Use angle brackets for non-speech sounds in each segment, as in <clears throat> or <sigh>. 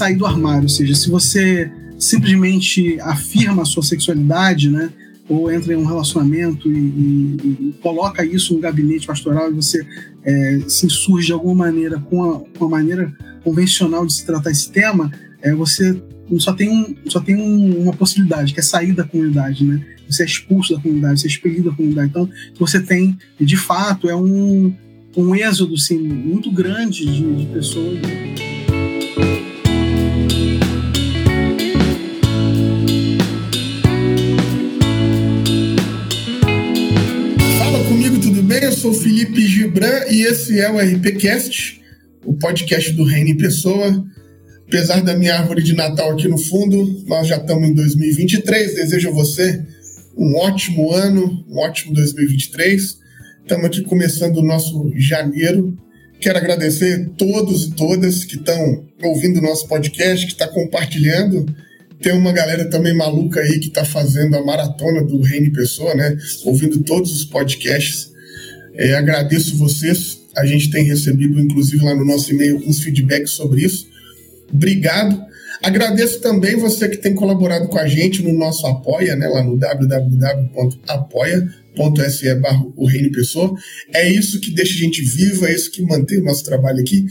sair do armário, ou seja, se você simplesmente afirma a sua sexualidade, né? Ou entra em um relacionamento e, e, e coloca isso no gabinete pastoral e você é, se insurge de alguma maneira com a, com a maneira convencional de se tratar esse tema, é, você só tem, um, só tem um, uma possibilidade, que é sair da comunidade, né? Você é expulso da comunidade, você é expelido da comunidade. Então, você tem, de fato, é um, um êxodo assim, muito grande de, de pessoas. Bem? Eu sou Felipe Gibran e esse é o RPCast, o podcast do Reino em Pessoa. Apesar da minha árvore de Natal aqui no fundo, nós já estamos em 2023. Desejo a você um ótimo ano, um ótimo 2023. Estamos aqui começando o nosso janeiro. Quero agradecer todos e todas que estão ouvindo o nosso podcast, que está compartilhando. Tem uma galera também maluca aí que está fazendo a maratona do Reino Pessoa, né? Ouvindo todos os podcasts. É, agradeço vocês. A gente tem recebido, inclusive, lá no nosso e-mail, uns feedbacks sobre isso. Obrigado. Agradeço também você que tem colaborado com a gente no nosso Apoia, né, lá no www.apoia.se barra o Reino Pessoa. É isso que deixa a gente viva, é isso que mantém o nosso trabalho aqui.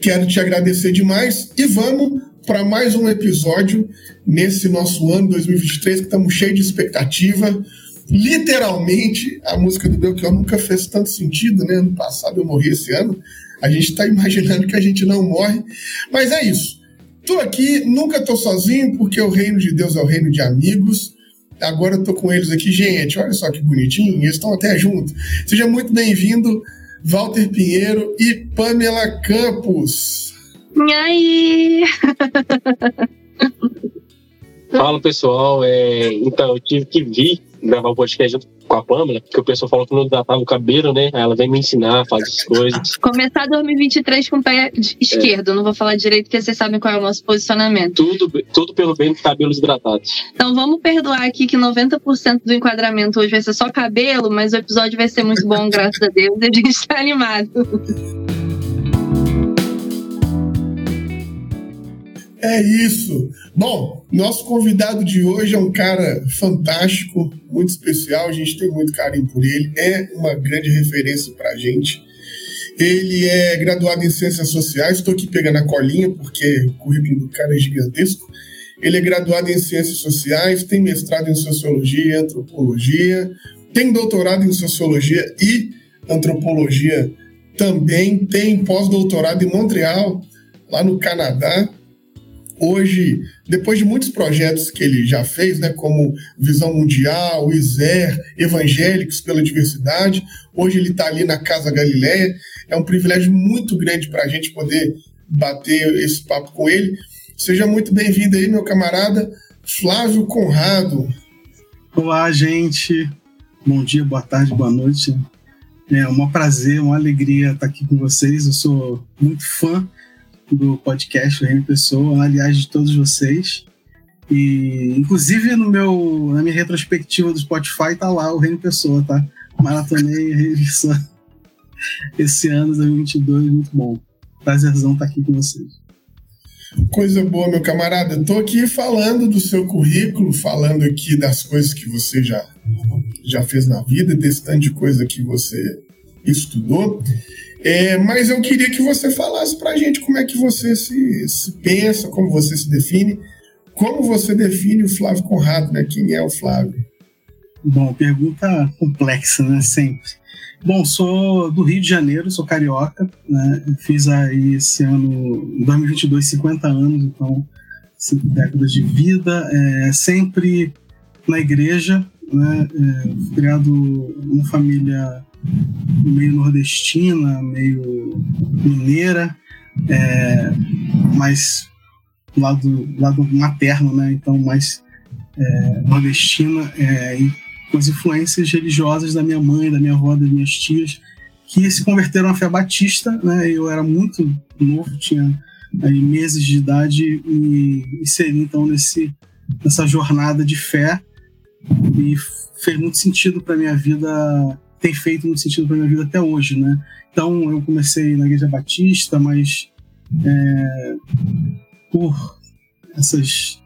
Quero te agradecer demais e vamos para mais um episódio nesse nosso ano 2023 que estamos cheios de expectativa. Literalmente, a música do Belchior nunca fez tanto sentido, né? Ano passado eu morri esse ano. A gente está imaginando que a gente não morre, mas é isso. Tô aqui, nunca tô sozinho, porque o reino de Deus é o reino de amigos. Agora eu tô com eles aqui, gente. Olha só que bonitinho, eles estão até juntos. Seja muito bem-vindo, Walter Pinheiro e Pamela Campos. E aí? <laughs> Fala pessoal, é, então eu tive que vir gravar o um podcast junto com a Pamela, porque o pessoal falou que não tratava o cabelo, né? Aí ela vem me ensinar a fazer as coisas. Começar 2023 com o pé esquerdo, é. não vou falar direito porque vocês sabem qual é o nosso posicionamento. Tudo, tudo pelo bem do cabelos hidratados. Então vamos perdoar aqui que 90% do enquadramento hoje vai ser só cabelo, mas o episódio vai ser muito bom, <laughs> graças a Deus, e a gente tá animado. É isso. Bom, nosso convidado de hoje é um cara fantástico, muito especial, a gente tem muito carinho por ele, é uma grande referência para a gente. Ele é graduado em Ciências Sociais, estou aqui pegando a colinha porque o currículo do cara é gigantesco. Ele é graduado em Ciências Sociais, tem mestrado em Sociologia e Antropologia, tem doutorado em Sociologia e Antropologia também, tem pós-doutorado em Montreal, lá no Canadá hoje, depois de muitos projetos que ele já fez, né, como Visão Mundial, ISER, Evangélicos pela Diversidade, hoje ele está ali na Casa Galileia. É um privilégio muito grande para a gente poder bater esse papo com ele. Seja muito bem-vindo aí, meu camarada Flávio Conrado. Olá, gente. Bom dia, boa tarde, boa noite. É um prazer, uma alegria estar aqui com vocês. Eu sou muito fã do podcast Reino Pessoa, aliás, de todos vocês. E, inclusive, no meu, na minha retrospectiva do Spotify, tá lá o Reino Pessoa, tá? Maratonei <laughs> Reino Pessoa esse ano, 2022, muito bom. Prazerzão estar tá aqui com vocês. Coisa boa, meu camarada. Estou aqui falando do seu currículo, falando aqui das coisas que você já, já fez na vida, desse tanto de coisa que você estudou. É, mas eu queria que você falasse para a gente como é que você se, se, pensa, como você se define, como você define o Flávio Conrado, né? Quem é o Flávio? Bom, pergunta complexa, né? Sempre. Bom, sou do Rio de Janeiro, sou carioca, né? Fiz aí esse ano, em 2022, 50 anos, então cinco décadas de vida, é, sempre na igreja, né? É, criado numa família meio nordestina, meio mineira, é, mais lado, lado materno, né? Então, mais é, nordestina, é, e com as influências religiosas da minha mãe, da minha avó, das minhas tias, que se converteram à fé batista, né? Eu era muito novo, tinha aí, meses de idade e inseri então nesse, nessa jornada de fé e fez muito sentido para minha vida tem feito muito sentido para minha vida até hoje, né? Então eu comecei na Igreja Batista, mas é, por essas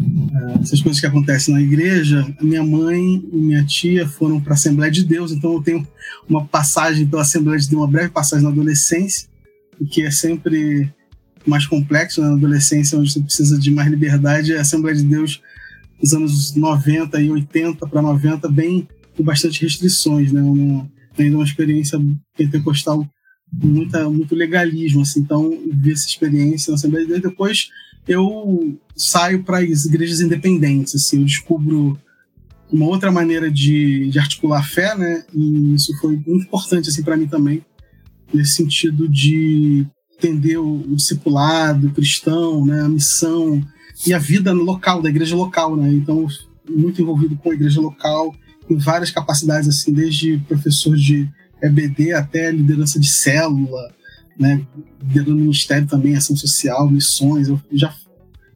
uh, essas coisas que acontecem na igreja, minha mãe e minha tia foram para a Assembleia de Deus, então eu tenho uma passagem pela Assembleia de Deus, uma breve passagem na adolescência, que é sempre mais complexo né? na adolescência, onde você precisa de mais liberdade. A Assembleia de Deus, nos anos 90 e 80 para 90, bem com bastante restrições, né? Uma, ainda uma experiência pentecostal muita, muito legalismo, assim. Então, vi essa experiência na Assembleia. Depois, eu saio para as igrejas independentes, assim. Eu descubro uma outra maneira de, de articular a fé, né? E isso foi muito importante, assim, para mim também, nesse sentido de entender o, o discipulado cristão, né? A missão e a vida local, da igreja local, né? Então, muito envolvido com a igreja local, várias capacidades, assim, desde professor de EBD até liderança de célula, né? Liderando ministério também, ação social, missões, eu já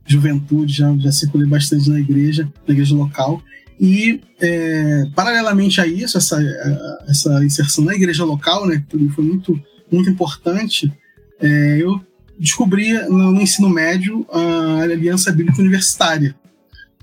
juventude, já, já circulei bastante na igreja, na igreja local. E, é, paralelamente a isso, essa, essa inserção na igreja local, né, que foi muito, muito importante, é, eu descobri no, no ensino médio a Aliança Bíblica Universitária,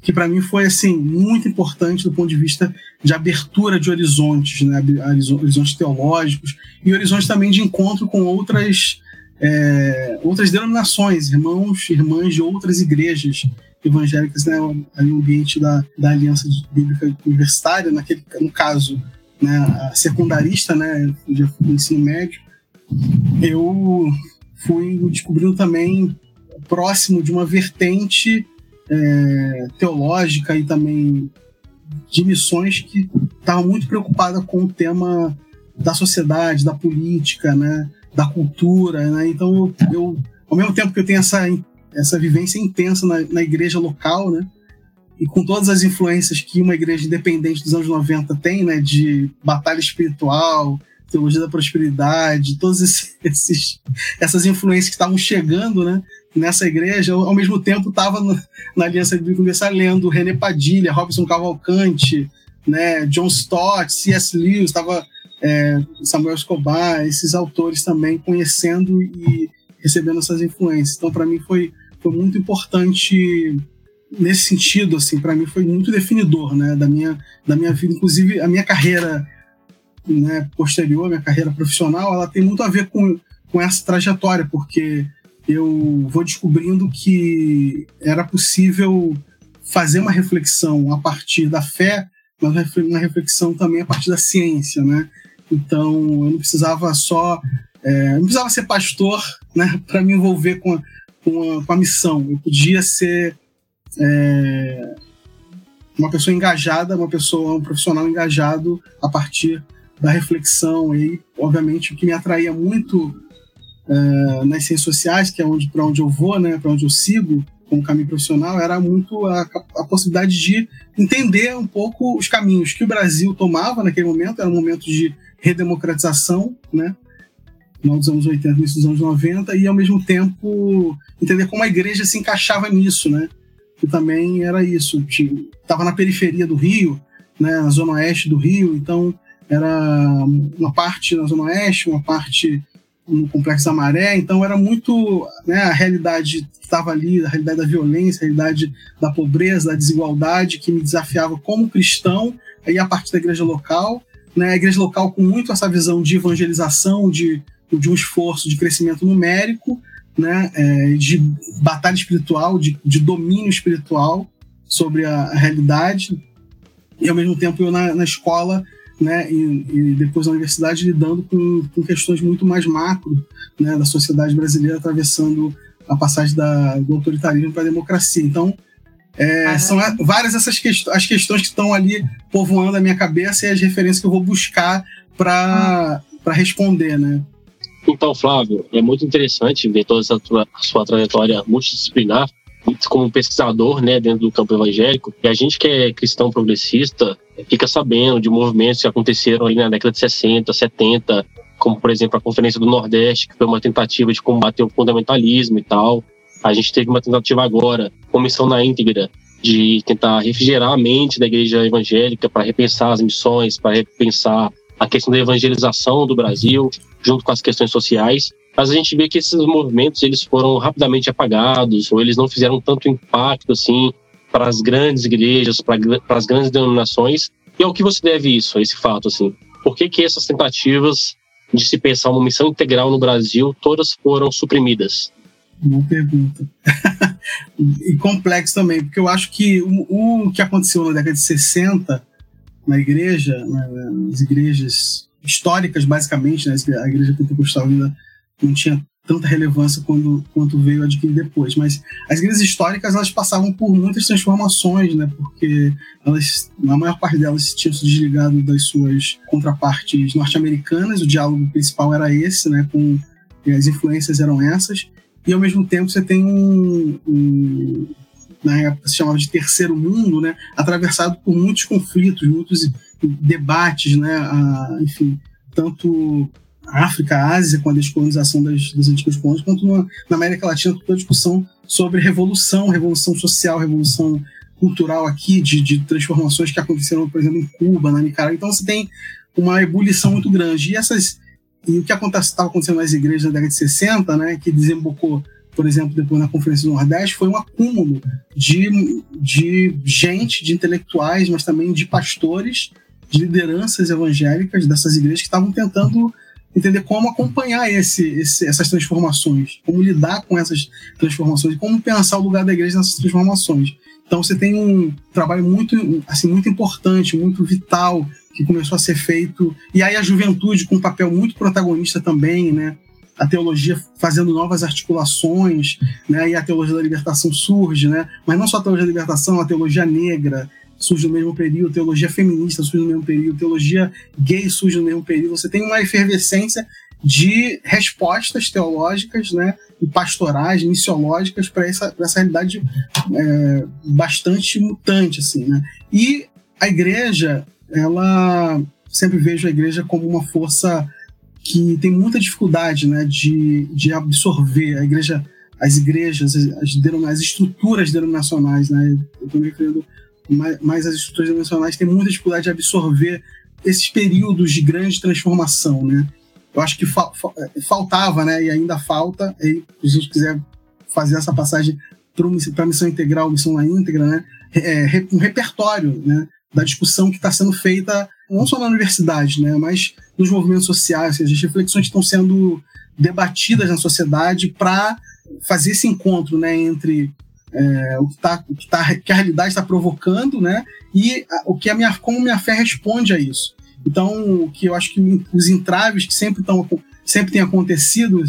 que para mim foi assim muito importante do ponto de vista de abertura de horizontes, né? horizontes teológicos e horizontes também de encontro com outras é, outras denominações, irmãos irmãs de outras igrejas evangélicas, né? ali no ambiente da, da Aliança Bíblica Universitária, naquele, no caso, né, a secundarista, né, de ensino médio, eu fui descobrindo também próximo de uma vertente é, teológica e também de missões que estava muito preocupada com o tema da sociedade, da política, né, da cultura, né? Então eu, eu, ao mesmo tempo que eu tenho essa essa vivência intensa na, na igreja local, né, e com todas as influências que uma igreja independente dos anos 90 tem, né, de batalha espiritual, teologia da prosperidade, todas <laughs> esses, essas influências que estavam chegando, né, nessa igreja, eu, ao mesmo tempo estava na Aliança Bíblica Universal lendo René Padilha, Robson Cavalcante, né, John Stott, C.S. Lewis, estava é, Samuel Escobar, esses autores também conhecendo e recebendo essas influências. Então, para mim foi, foi muito importante nesse sentido, assim, para mim foi muito definidor, né, da minha da minha vida, inclusive a minha carreira, né, posterior, minha carreira profissional, ela tem muito a ver com com essa trajetória, porque eu vou descobrindo que era possível fazer uma reflexão a partir da fé, mas uma reflexão também a partir da ciência, né? Então, eu não precisava só, é, não precisava ser pastor, <laughs> né, para me envolver com a, com a, com a, missão. Eu podia ser é, uma pessoa engajada, uma pessoa, um profissional engajado a partir da reflexão. E, obviamente, o que me atraía muito uh, nas ciências sociais, que é onde para onde eu vou, né, para onde eu sigo como caminho profissional, era muito a, a, possibilidade de entender um pouco os caminhos que o Brasil tomava naquele momento, era um momento de redemocratização, né, final dos anos 80, início dos anos 90, e ao mesmo tempo entender como a igreja se encaixava nisso, né, que também era isso, estava na periferia do Rio, né, na zona oeste do Rio, então era uma parte na zona oeste, uma parte no Complexo da Maré, então era muito né, a realidade estava ali, a realidade da violência, a realidade da pobreza, da desigualdade, que me desafiava como cristão, aí a partir da igreja local, né, a igreja local com muito essa visão de evangelização, de, de um esforço de crescimento numérico, né, é, de batalha espiritual, de, de domínio espiritual sobre a, a realidade, e ao mesmo tempo eu na, na escola né, e, e, depois na universidade lidando com, com questões muito mais macro né, da sociedade brasileira atravessando a passagem da, do autoritarismo para a democracia. Então, é, ah, são várias essas questões, as questões que estão ali povoando a minha cabeça e as referências que eu vou buscar para ah. responder, né? Então, Flávio, é muito interessante ver toda essa tua, sua trajetória multidisciplinar como pesquisador, né, dentro do campo evangélico. E a gente que é cristão progressista, fica sabendo de movimentos que aconteceram ali na década de 60, 70, como por exemplo a Conferência do Nordeste, que foi uma tentativa de combater o fundamentalismo e tal. A gente teve uma tentativa agora, Comissão na íntegra, de tentar refrigerar a mente da igreja evangélica para repensar as missões, para repensar a questão da evangelização do Brasil, junto com as questões sociais. Mas a gente vê que esses movimentos eles foram rapidamente apagados, ou eles não fizeram tanto impacto assim para as grandes igrejas, para as grandes denominações. E ao que você deve isso, esse fato assim? Por que que essas tentativas de se pensar uma missão integral no Brasil todas foram suprimidas? Boa pergunta. <laughs> e complexo também, porque eu acho que o, o, que aconteceu na década de 60 na igreja, né, nas igrejas históricas, basicamente, né, a igreja pentecostal ainda não tinha tanta relevância quando, quanto veio adquirir depois. Mas as igrejas históricas elas passavam por muitas transformações, né? Porque elas, na maior parte delas, tinham se desligado das suas contrapartes norte-americanas. O diálogo principal era esse, né? Com as influências eram essas. E ao mesmo tempo você tem um, um na época se chamava de terceiro mundo, né? Atravessado por muitos conflitos, muitos debates, né? Ah, enfim, tanto África, Ásia, com a descolonização das, das antigas colônias, quanto na, na América Latina, toda a discussão sobre revolução, revolução social, revolução cultural aqui, de, de transformações que aconteceram, por exemplo, em Cuba, na Nicarágua. Então você tem uma ebulição muito grande. E essas e o que estava acontecendo nas igrejas na década de 60, né, que desembocou, por exemplo, depois na Conferência do Nordeste, foi um acúmulo de, de gente, de intelectuais, mas também de pastores, de lideranças evangélicas dessas igrejas que estavam tentando entender como acompanhar esse, esse, essas transformações, como lidar com essas transformações e como pensar o lugar da igreja nessas transformações. Então você tem um trabalho muito, assim, muito importante, muito vital que começou a ser feito e aí a juventude com um papel muito protagonista também, né? A teologia fazendo novas articulações, né? E a teologia da libertação surge, né? Mas não só a teologia da libertação, a teologia negra, surge no mesmo período, teologia feminista surge no mesmo período, teologia gay surge no mesmo período. Você tem uma efervescência de respostas teológicas né, e pastorais, missiológicas para essa, essa realidade é, bastante mutante. Assim, né? E a igreja, ela sempre vejo a igreja como uma força que tem muita dificuldade né, de, de absorver a igreja, as igrejas, as, as, as estruturas denominacionais. Né? Eu estou me referindo mas as estruturas dimensionais têm muita dificuldade de absorver esses períodos de grande transformação, né? Eu acho que fa é, faltava, né? E ainda falta, e se a gente quiser fazer essa passagem para a missão integral, missão na íntegra, né? É, um repertório, né? Da discussão que está sendo feita não só na universidade, né? Mas nos movimentos sociais, seja, as reflexões estão sendo debatidas na sociedade para fazer esse encontro, né? Entre é, o, que tá, o que, tá, que a realidade está provocando, né? E a, o que a minha, como minha fé responde a isso. Então, o que eu acho que os entraves que sempre, tão, sempre têm acontecido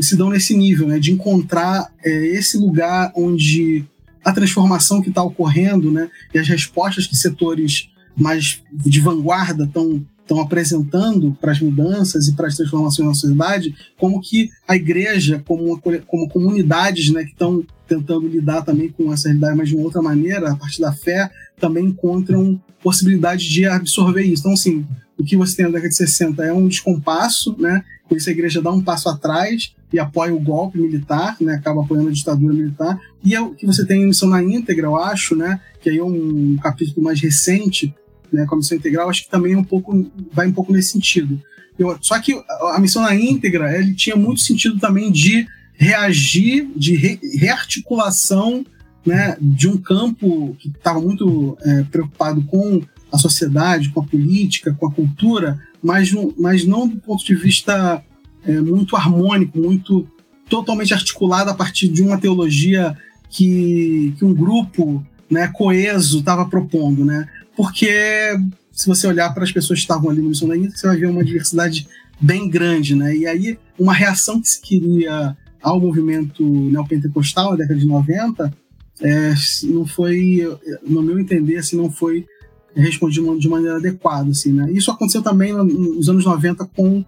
se dão nesse nível, né? De encontrar é, esse lugar onde a transformação que está ocorrendo, né? E as respostas que setores mais de vanguarda estão estão apresentando para as mudanças e para as transformações na sociedade, como que a igreja, como, uma, como comunidades né, que estão tentando lidar também com essa realidade, mas de uma outra maneira, a partir da fé, também encontram possibilidade de absorver isso. Então, assim, o que você tem na década de 60 é um descompasso, né? Por isso a igreja dá um passo atrás e apoia o golpe militar, né? Acaba apoiando a ditadura militar. E é o que você tem em Missão na Íntegra, eu acho, né? Que aí é um capítulo mais recente, né? Com a Missão Integral, acho que também é um pouco, vai um pouco nesse sentido. Eu, só que a Missão na Íntegra, ele tinha muito sentido também de reagir, de re, rearticulação né, de um campo que estava muito é, preocupado com a sociedade, com a política, com a cultura, mas, mas não do ponto de vista é, muito harmônico, muito totalmente articulado a partir de uma teologia que, que um grupo né, coeso estava propondo, né? Porque se você olhar para as pessoas que estavam ali no Missão você vai ver uma diversidade bem grande, né? E aí uma reação que se queria ao movimento neopentecostal na década de 90, é, não foi, no meu entender, assim, não foi respondido de maneira adequada. Assim, né? Isso aconteceu também nos anos 90 com,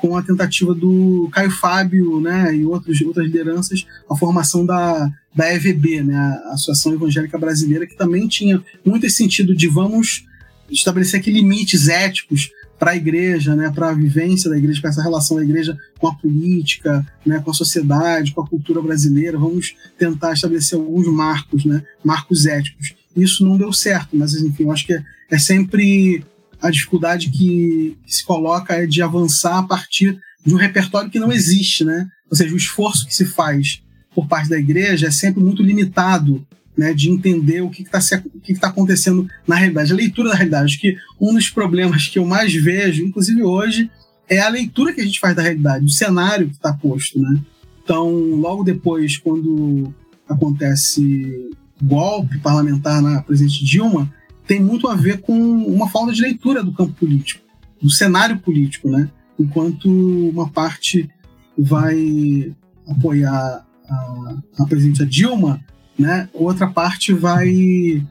com a tentativa do Caio Fábio né, e outros, outras lideranças, a formação da, da EVB, né, a Associação Evangélica Brasileira, que também tinha muito esse sentido de vamos estabelecer aqui limites éticos para a igreja, né, para a vivência da igreja, para essa relação da igreja com a política, né, com a sociedade, com a cultura brasileira. Vamos tentar estabelecer alguns marcos, né, marcos éticos. Isso não deu certo, mas enfim, eu acho que é, é sempre a dificuldade que, que, se coloca é de avançar a partir de um repertório que não existe, né? Ou seja, o esforço que se faz por parte da igreja é sempre muito limitado, né? De entender o que está o que tá acontecendo na realidade, a leitura da realidade. Acho que um dos problemas que eu mais vejo, inclusive hoje, é a leitura que a gente faz da realidade, o cenário que está posto, né? Então, logo depois, quando acontece golpe parlamentar na presidente Dilma, tem muito a ver com uma falta de leitura do campo político, do cenário político, né? Enquanto uma parte vai apoiar a, a presidente Dilma, né? Outra parte vai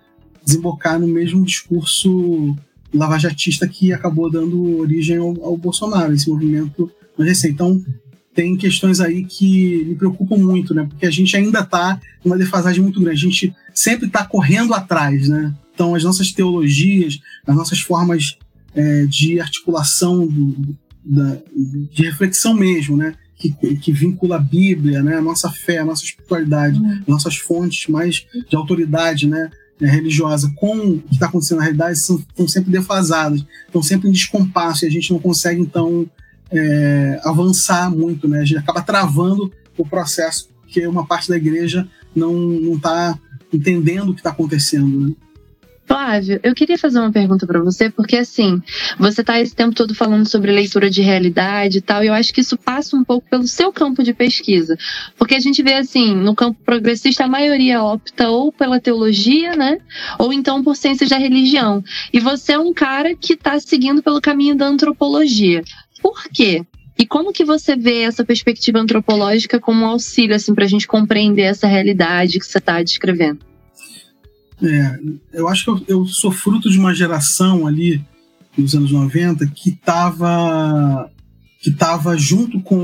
desembocar no mesmo discurso lavajatista que acabou dando origem ao, ao Bolsonaro, esse movimento mais recente. Então, tem questões aí que me preocupam muito, né? Porque a gente ainda está numa defasagem muito grande. A gente sempre está correndo atrás, né? Então, as nossas teologias, as nossas formas é, de articulação, do, da, de reflexão mesmo, né? Que, que, vincula a Bíblia, né? a nossa fé, a nossa espiritualidade, uhum. nossas fontes mais de autoridade né? É, religiosa com o que está acontecendo na realidade são, estão sempre defasadas, estão sempre em descompasso e a gente não consegue, então, é, avançar muito, né? A gente acaba travando o processo porque uma parte da igreja não está entendendo o que está acontecendo, né? Flávio, eu queria fazer uma pergunta para você, porque assim, você está esse tempo todo falando sobre leitura de realidade e tal, e eu acho que isso passa um pouco pelo seu campo de pesquisa. Porque a gente vê assim, no campo progressista, a maioria opta ou pela teologia, né? Ou então por ciências da religião. E você é um cara que está seguindo pelo caminho da antropologia. Por quê? E como que você vê essa perspectiva antropológica como um auxílio assim, para a gente compreender essa realidade que você está descrevendo? É, eu acho que eu, eu, sou fruto de uma geração ali nos anos 90 que estava que tava junto com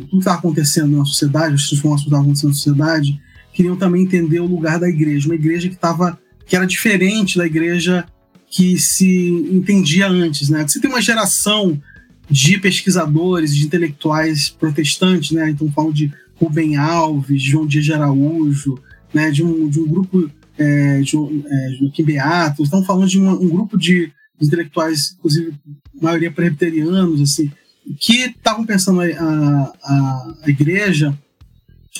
tudo que estava acontecendo na sociedade, as transformações que estavam acontecendo na sociedade, queriam também entender o lugar da igreja, uma igreja que estava que era diferente da igreja que se entendia antes, né? Você tem uma geração de pesquisadores, de intelectuais protestantes, né? Então falam de Rubem Alves, João Dias de Araújo, né? De um, de um grupo é, jo, é, Joaquim Beato, estão falando de uma, um grupo de, intelectuais, inclusive maioria presbiterianos, assim, que estavam pensando a, a, a igreja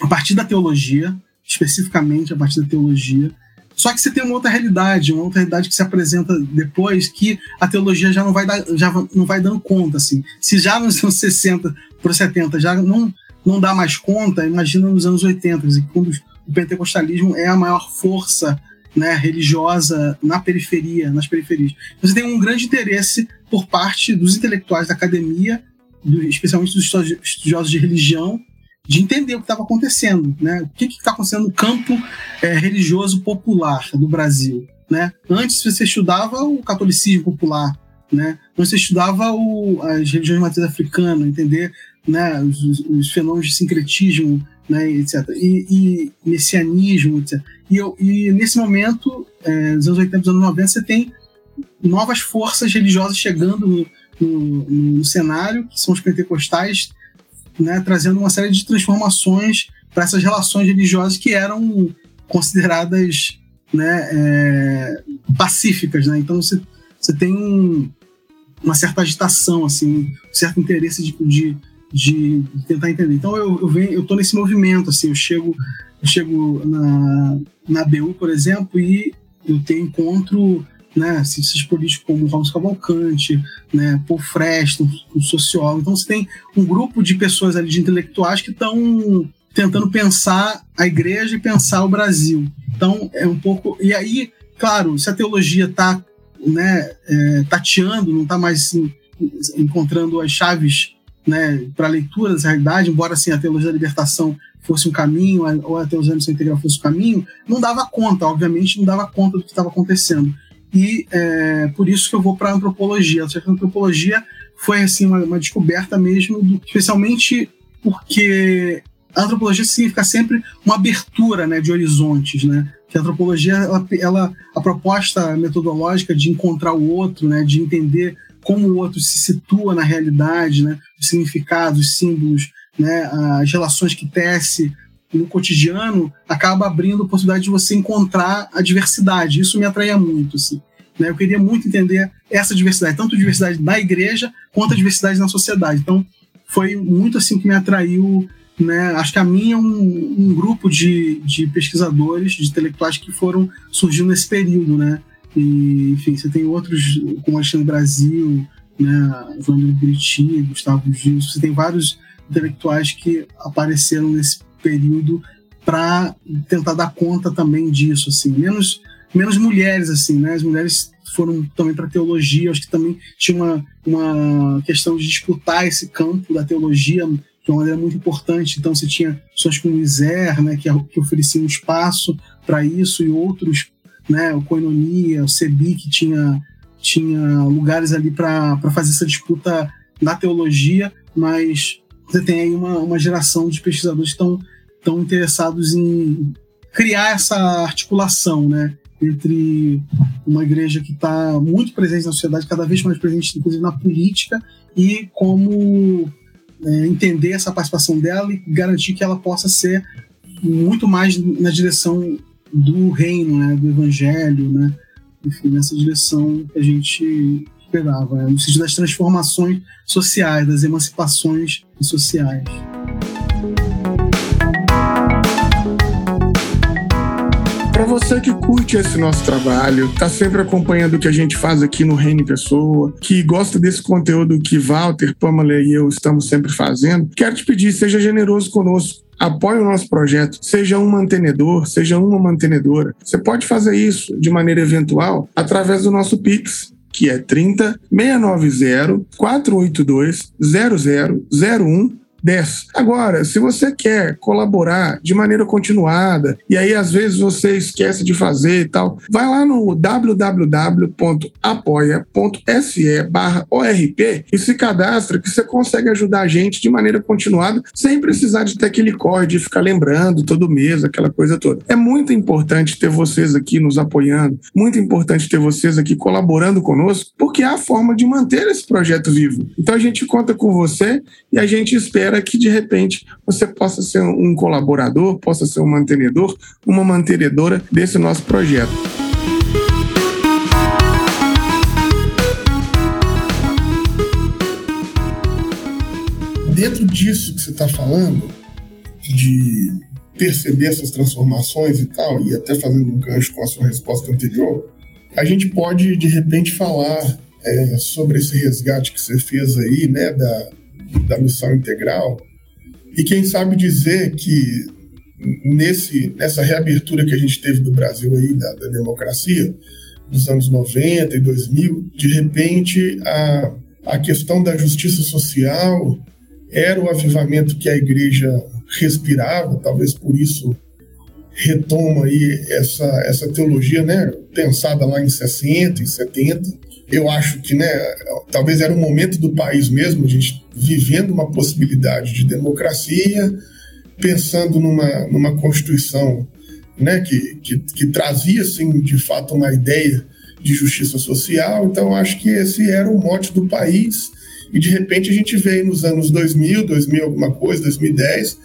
a partir da teologia, especificamente a partir da teologia, só que você tem uma outra realidade, uma outra realidade que se apresenta depois, que a teologia já não vai, dar, já não vai dando conta. Assim. Se já nos anos 60 para 70 já não, não dá mais conta, imagina nos anos 80, assim, quando o pentecostalismo é a maior força né, religiosa na periferia, nas periferias. Você tem um grande interesse por parte dos intelectuais da academia, do, especialmente dos estudiosos de religião, de entender o que estava acontecendo, né? O que está acontecendo no campo é, religioso popular do Brasil, né? Antes você estudava o catolicismo popular, né? Você estudava o, as religiões de matriz africana, entender né, os, os, fenômenos de sincretismo, né, etc. E, e messianismo, etc. E, eu, e nesse momento, é, nos anos 80, nos anos 90, você tem novas forças religiosas chegando no, no, no cenário, que são os pentecostais, né, trazendo uma série de transformações para essas relações religiosas que eram consideradas né, é, pacíficas. Né? Então você, você tem um, uma certa agitação, assim, um certo interesse de, de, de tentar entender. Então eu, eu venho, eu tô nesse movimento, assim, eu chego, eu chego na, na BU, por exemplo, e eu tenho encontro né, cientistas políticos como Ramos Cavalcante, né, Paul Freston, um sociólogo. Então você tem um grupo de pessoas ali, de intelectuais que estão tentando pensar a igreja e pensar o Brasil. Então é um pouco... E aí, claro, se a teologia está né, é, tateando, não está mais assim, encontrando as chaves né, para a leitura dessa realidade, embora assim, a teologia da libertação fosse um caminho, ou a teologia da missão integral fosse um caminho, não dava conta, obviamente, não dava conta do que estava acontecendo e é, por isso que eu vou para a antropologia. A antropologia foi assim uma, uma descoberta mesmo, do, especialmente porque a antropologia significa sempre uma abertura né, de horizontes, né? Que a antropologia, ela, ela, a proposta metodológica de encontrar o outro, né, de entender como o outro se situa na realidade, né, os significados, os símbolos, né, as relações que tece no cotidiano acaba abrindo a possibilidade de você encontrar a diversidade. Isso me atraía muito, assim. Né? Eu queria muito entender essa diversidade, tanto a diversidade na igreja quanto a diversidade na sociedade. Então, foi muito assim que me atraiu né? Acho que a minha é um, um, grupo de, de pesquisadores, de intelectuais que foram surgindo nesse período, né? E, enfim, você tem outros, como Alexandre Brasil, né? João Buriti, Gustavo Gil, você tem vários intelectuais que apareceram nesse período para tentar dar conta também disso, assim, menos menos mulheres assim, né? As mulheres foram também para teologia, acho que também tinha uma, uma questão de disputar esse campo da teologia de uma maneira muito importante. Então você tinha pessoas como Iser, né, que, que ofereciam espaço para isso, e outros, né, o Coinonia, o Cebi, que tinha, tinha lugares ali para fazer essa disputa na teologia, mas você tem aí uma, uma geração de pesquisadores estão tão interessados em criar essa articulação, né? entre uma igreja que está muito presente na sociedade, cada vez mais presente, inclusive na política, e como é, entender essa participação dela e garantir que ela possa ser muito mais na direção do reino, né, do evangelho, né, enfim, nessa direção que a gente esperava, né, no sentido das transformações sociais, das emancipações sociais. Para você que curte esse nosso trabalho, tá sempre acompanhando o que a gente faz aqui no Reino Pessoa, que gosta desse conteúdo que Walter, Pamela e eu estamos sempre fazendo, quero te pedir, seja generoso conosco apoie o nosso projeto, seja um mantenedor, seja uma mantenedora. Você pode fazer isso de maneira eventual através do nosso Pix, que é 30 690 482 0001 10. Agora, se você quer colaborar de maneira continuada e aí às vezes você esquece de fazer e tal, vai lá no www.apoia.se barra ORP e se cadastra que você consegue ajudar a gente de maneira continuada sem precisar de ter aquele corre de ficar lembrando todo mês, aquela coisa toda. É muito importante ter vocês aqui nos apoiando, muito importante ter vocês aqui colaborando conosco, porque é a forma de manter esse projeto vivo. Então a gente conta com você e a gente espera espera que de repente você possa ser um colaborador, possa ser um mantenedor, uma mantenedora desse nosso projeto. Dentro disso que você está falando, de perceber essas transformações e tal, e até fazendo um gancho com a sua resposta anterior, a gente pode de repente falar é, sobre esse resgate que você fez aí, né, da, da missão integral, e quem sabe dizer que nesse, nessa reabertura que a gente teve do Brasil aí, da, da democracia, dos anos 90 e 2000, de repente a, a questão da justiça social era o avivamento que a igreja respirava, talvez por isso retoma aí essa, essa teologia, né, pensada lá em 60 e 70, eu acho que, né, talvez era um momento do país mesmo, a gente vivendo uma possibilidade de democracia, pensando numa, numa constituição né, que, que, que trazia, assim, de fato, uma ideia de justiça social. Então, acho que esse era o mote do país. E, de repente, a gente veio nos anos 2000, 2000 alguma coisa, 2010,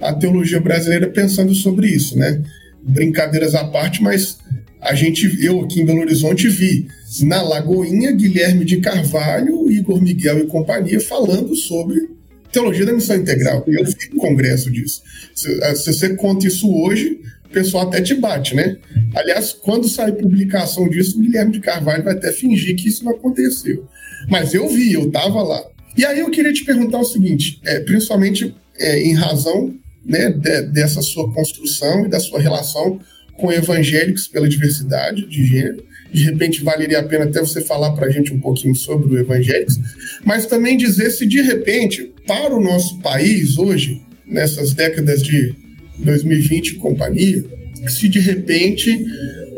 a teologia brasileira pensando sobre isso, né? Brincadeiras à parte, mas a gente, eu aqui em Belo Horizonte vi na Lagoinha Guilherme de Carvalho, Igor Miguel e companhia falando sobre teologia da missão integral. Eu fiz um congresso disso. Se, eh, se, você conta isso hoje, o pessoal até te bate, né? Aliás, quando sair publicação disso, o Guilherme de Carvalho vai até fingir que isso não aconteceu. Mas eu vi, eu estava lá. E aí eu queria te perguntar o seguinte, é, principalmente é, em razão né, de, dessa sua construção e da sua relação com evangélicos pela diversidade de gênero. De repente, valeria a pena até você falar para a gente um pouquinho sobre o evangélicos, mas também dizer se de repente, para o nosso país hoje, nessas décadas de 2020 e companhia, se de repente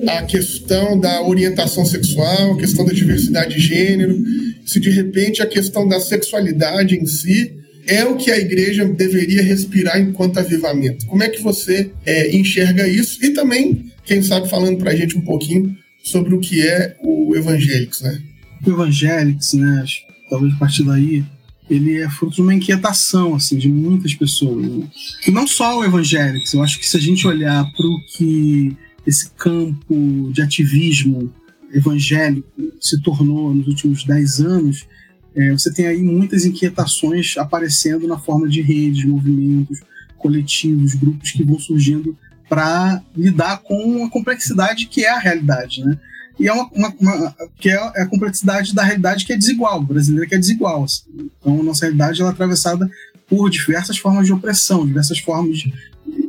a questão da orientação sexual, a questão da diversidade de gênero, se de repente a questão da sexualidade em si é o que a igreja deveria respirar enquanto avivamento. Como é que você é, enxerga isso? E também, quem sabe, falando para a gente um pouquinho sobre o que é o Evangélicos, né? O Evangélicos, né, talvez a partir daí, ele é fruto de uma inquietação, assim, de muitas pessoas. Né? E não só o Evangélicos, eu acho que se a gente olhar para o que esse campo de ativismo evangélico se tornou nos últimos dez anos, é, você tem aí muitas inquietações aparecendo na forma de redes, movimentos, coletivos, grupos que vão surgindo para lidar com a complexidade que é a realidade, né? E é uma, uma, uma que é a complexidade da realidade que é desigual, brasileira que é desigual. Assim. Então, a nossa realidade ela é atravessada por diversas formas de opressão, diversas formas, de,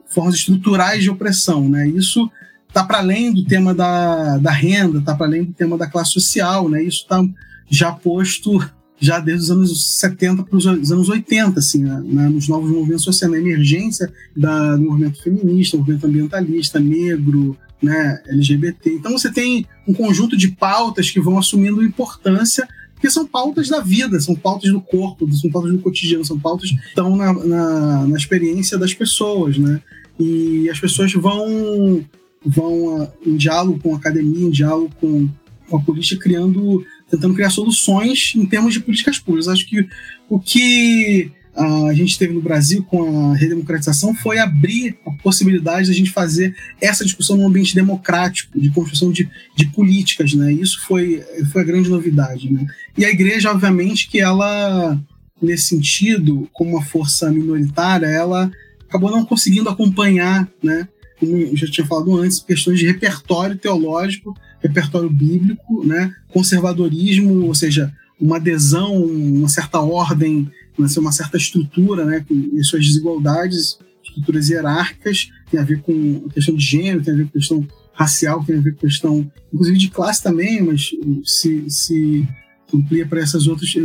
formas estruturais de opressão, né? Isso está para além do tema da, da renda, está para além do tema da classe social, né? Isso está já posto já desde os anos 70 para os anos 80, assim, né, né, nos novos movimentos sociais, na emergência da, do movimento feminista, movimento ambientalista, negro, né, LGBT. Então você tem um conjunto de pautas que vão assumindo importância porque são pautas da vida, são pautas do corpo, são pautas do cotidiano, são pautas que estão na, na, na experiência das pessoas, né? E as pessoas vão, vão em diálogo com a academia, em diálogo com, com a política, criando tentando criar soluções em termos de políticas públicas. Acho que o que a gente teve no Brasil com a redemocratização foi abrir a possibilidade da gente fazer essa discussão num ambiente democrático, de construção de, de políticas, né? Isso foi, foi a grande novidade, né? E a igreja, obviamente, que ela, nesse sentido, como uma força minoritária, ela acabou não conseguindo acompanhar, né? Como eu já tinha falado antes, questões de repertório teológico repertório bíblico, né? conservadorismo, ou seja, uma adesão, uma certa ordem, uma certa estrutura, né? com suas desigualdades, estruturas hierárquicas, tem a ver com a questão de gênero, tem a ver com a questão racial, tem a ver com a questão, inclusive, de classe também, mas se, se amplia para esses outros,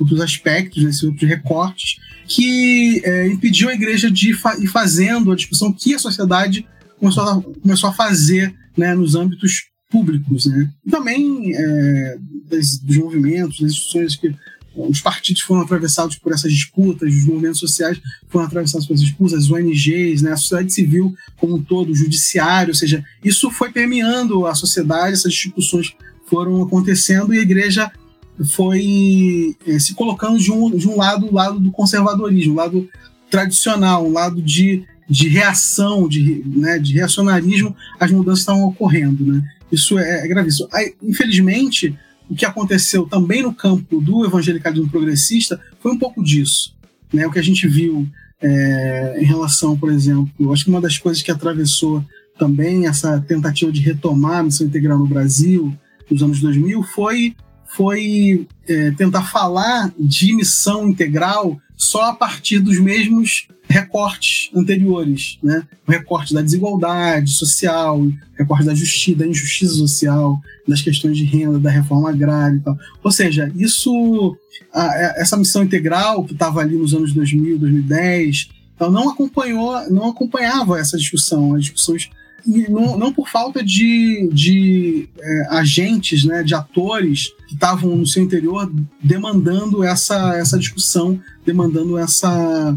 outros aspectos, né? esses outros recortes, que é, impediu a igreja de fa ir fazendo a discussão que a sociedade começou a, começou a fazer né, nos âmbitos públicos, né? E também é, das, dos movimentos, das instituições que os partidos foram atravessados por essas disputas, os movimentos sociais foram atravessados por essas disputas, as ONGs, né, a sociedade civil como um todo, o judiciário, ou seja, isso foi permeando a sociedade, essas discussões foram acontecendo e a igreja foi é, se colocando de um, de um lado, o lado do conservadorismo, o lado tradicional, um lado de, de reação, de, né, de reacionarismo às mudanças que estavam ocorrendo. Né? Isso é, é gravíssimo. Aí, infelizmente, o que aconteceu também no campo do evangelicalismo progressista foi um pouco disso. Né? O que a gente viu é, em relação, por exemplo, acho que uma das coisas que atravessou também essa tentativa de retomar a missão integral no Brasil nos anos 2000 foi, foi é, tentar falar de missão integral só a partir dos mesmos recortes anteriores, né? O recorte da desigualdade social, recorte da justiça, da injustiça social, das questões de renda, da reforma agrária e tal. Ou seja, isso, a, essa missão integral que estava ali nos anos 2000, 2010, então não acompanhou, não acompanhava essa discussão, as discussões não, não por falta de, de é, agentes, né, de atores que estavam no seu interior demandando essa, essa discussão, demandando essa,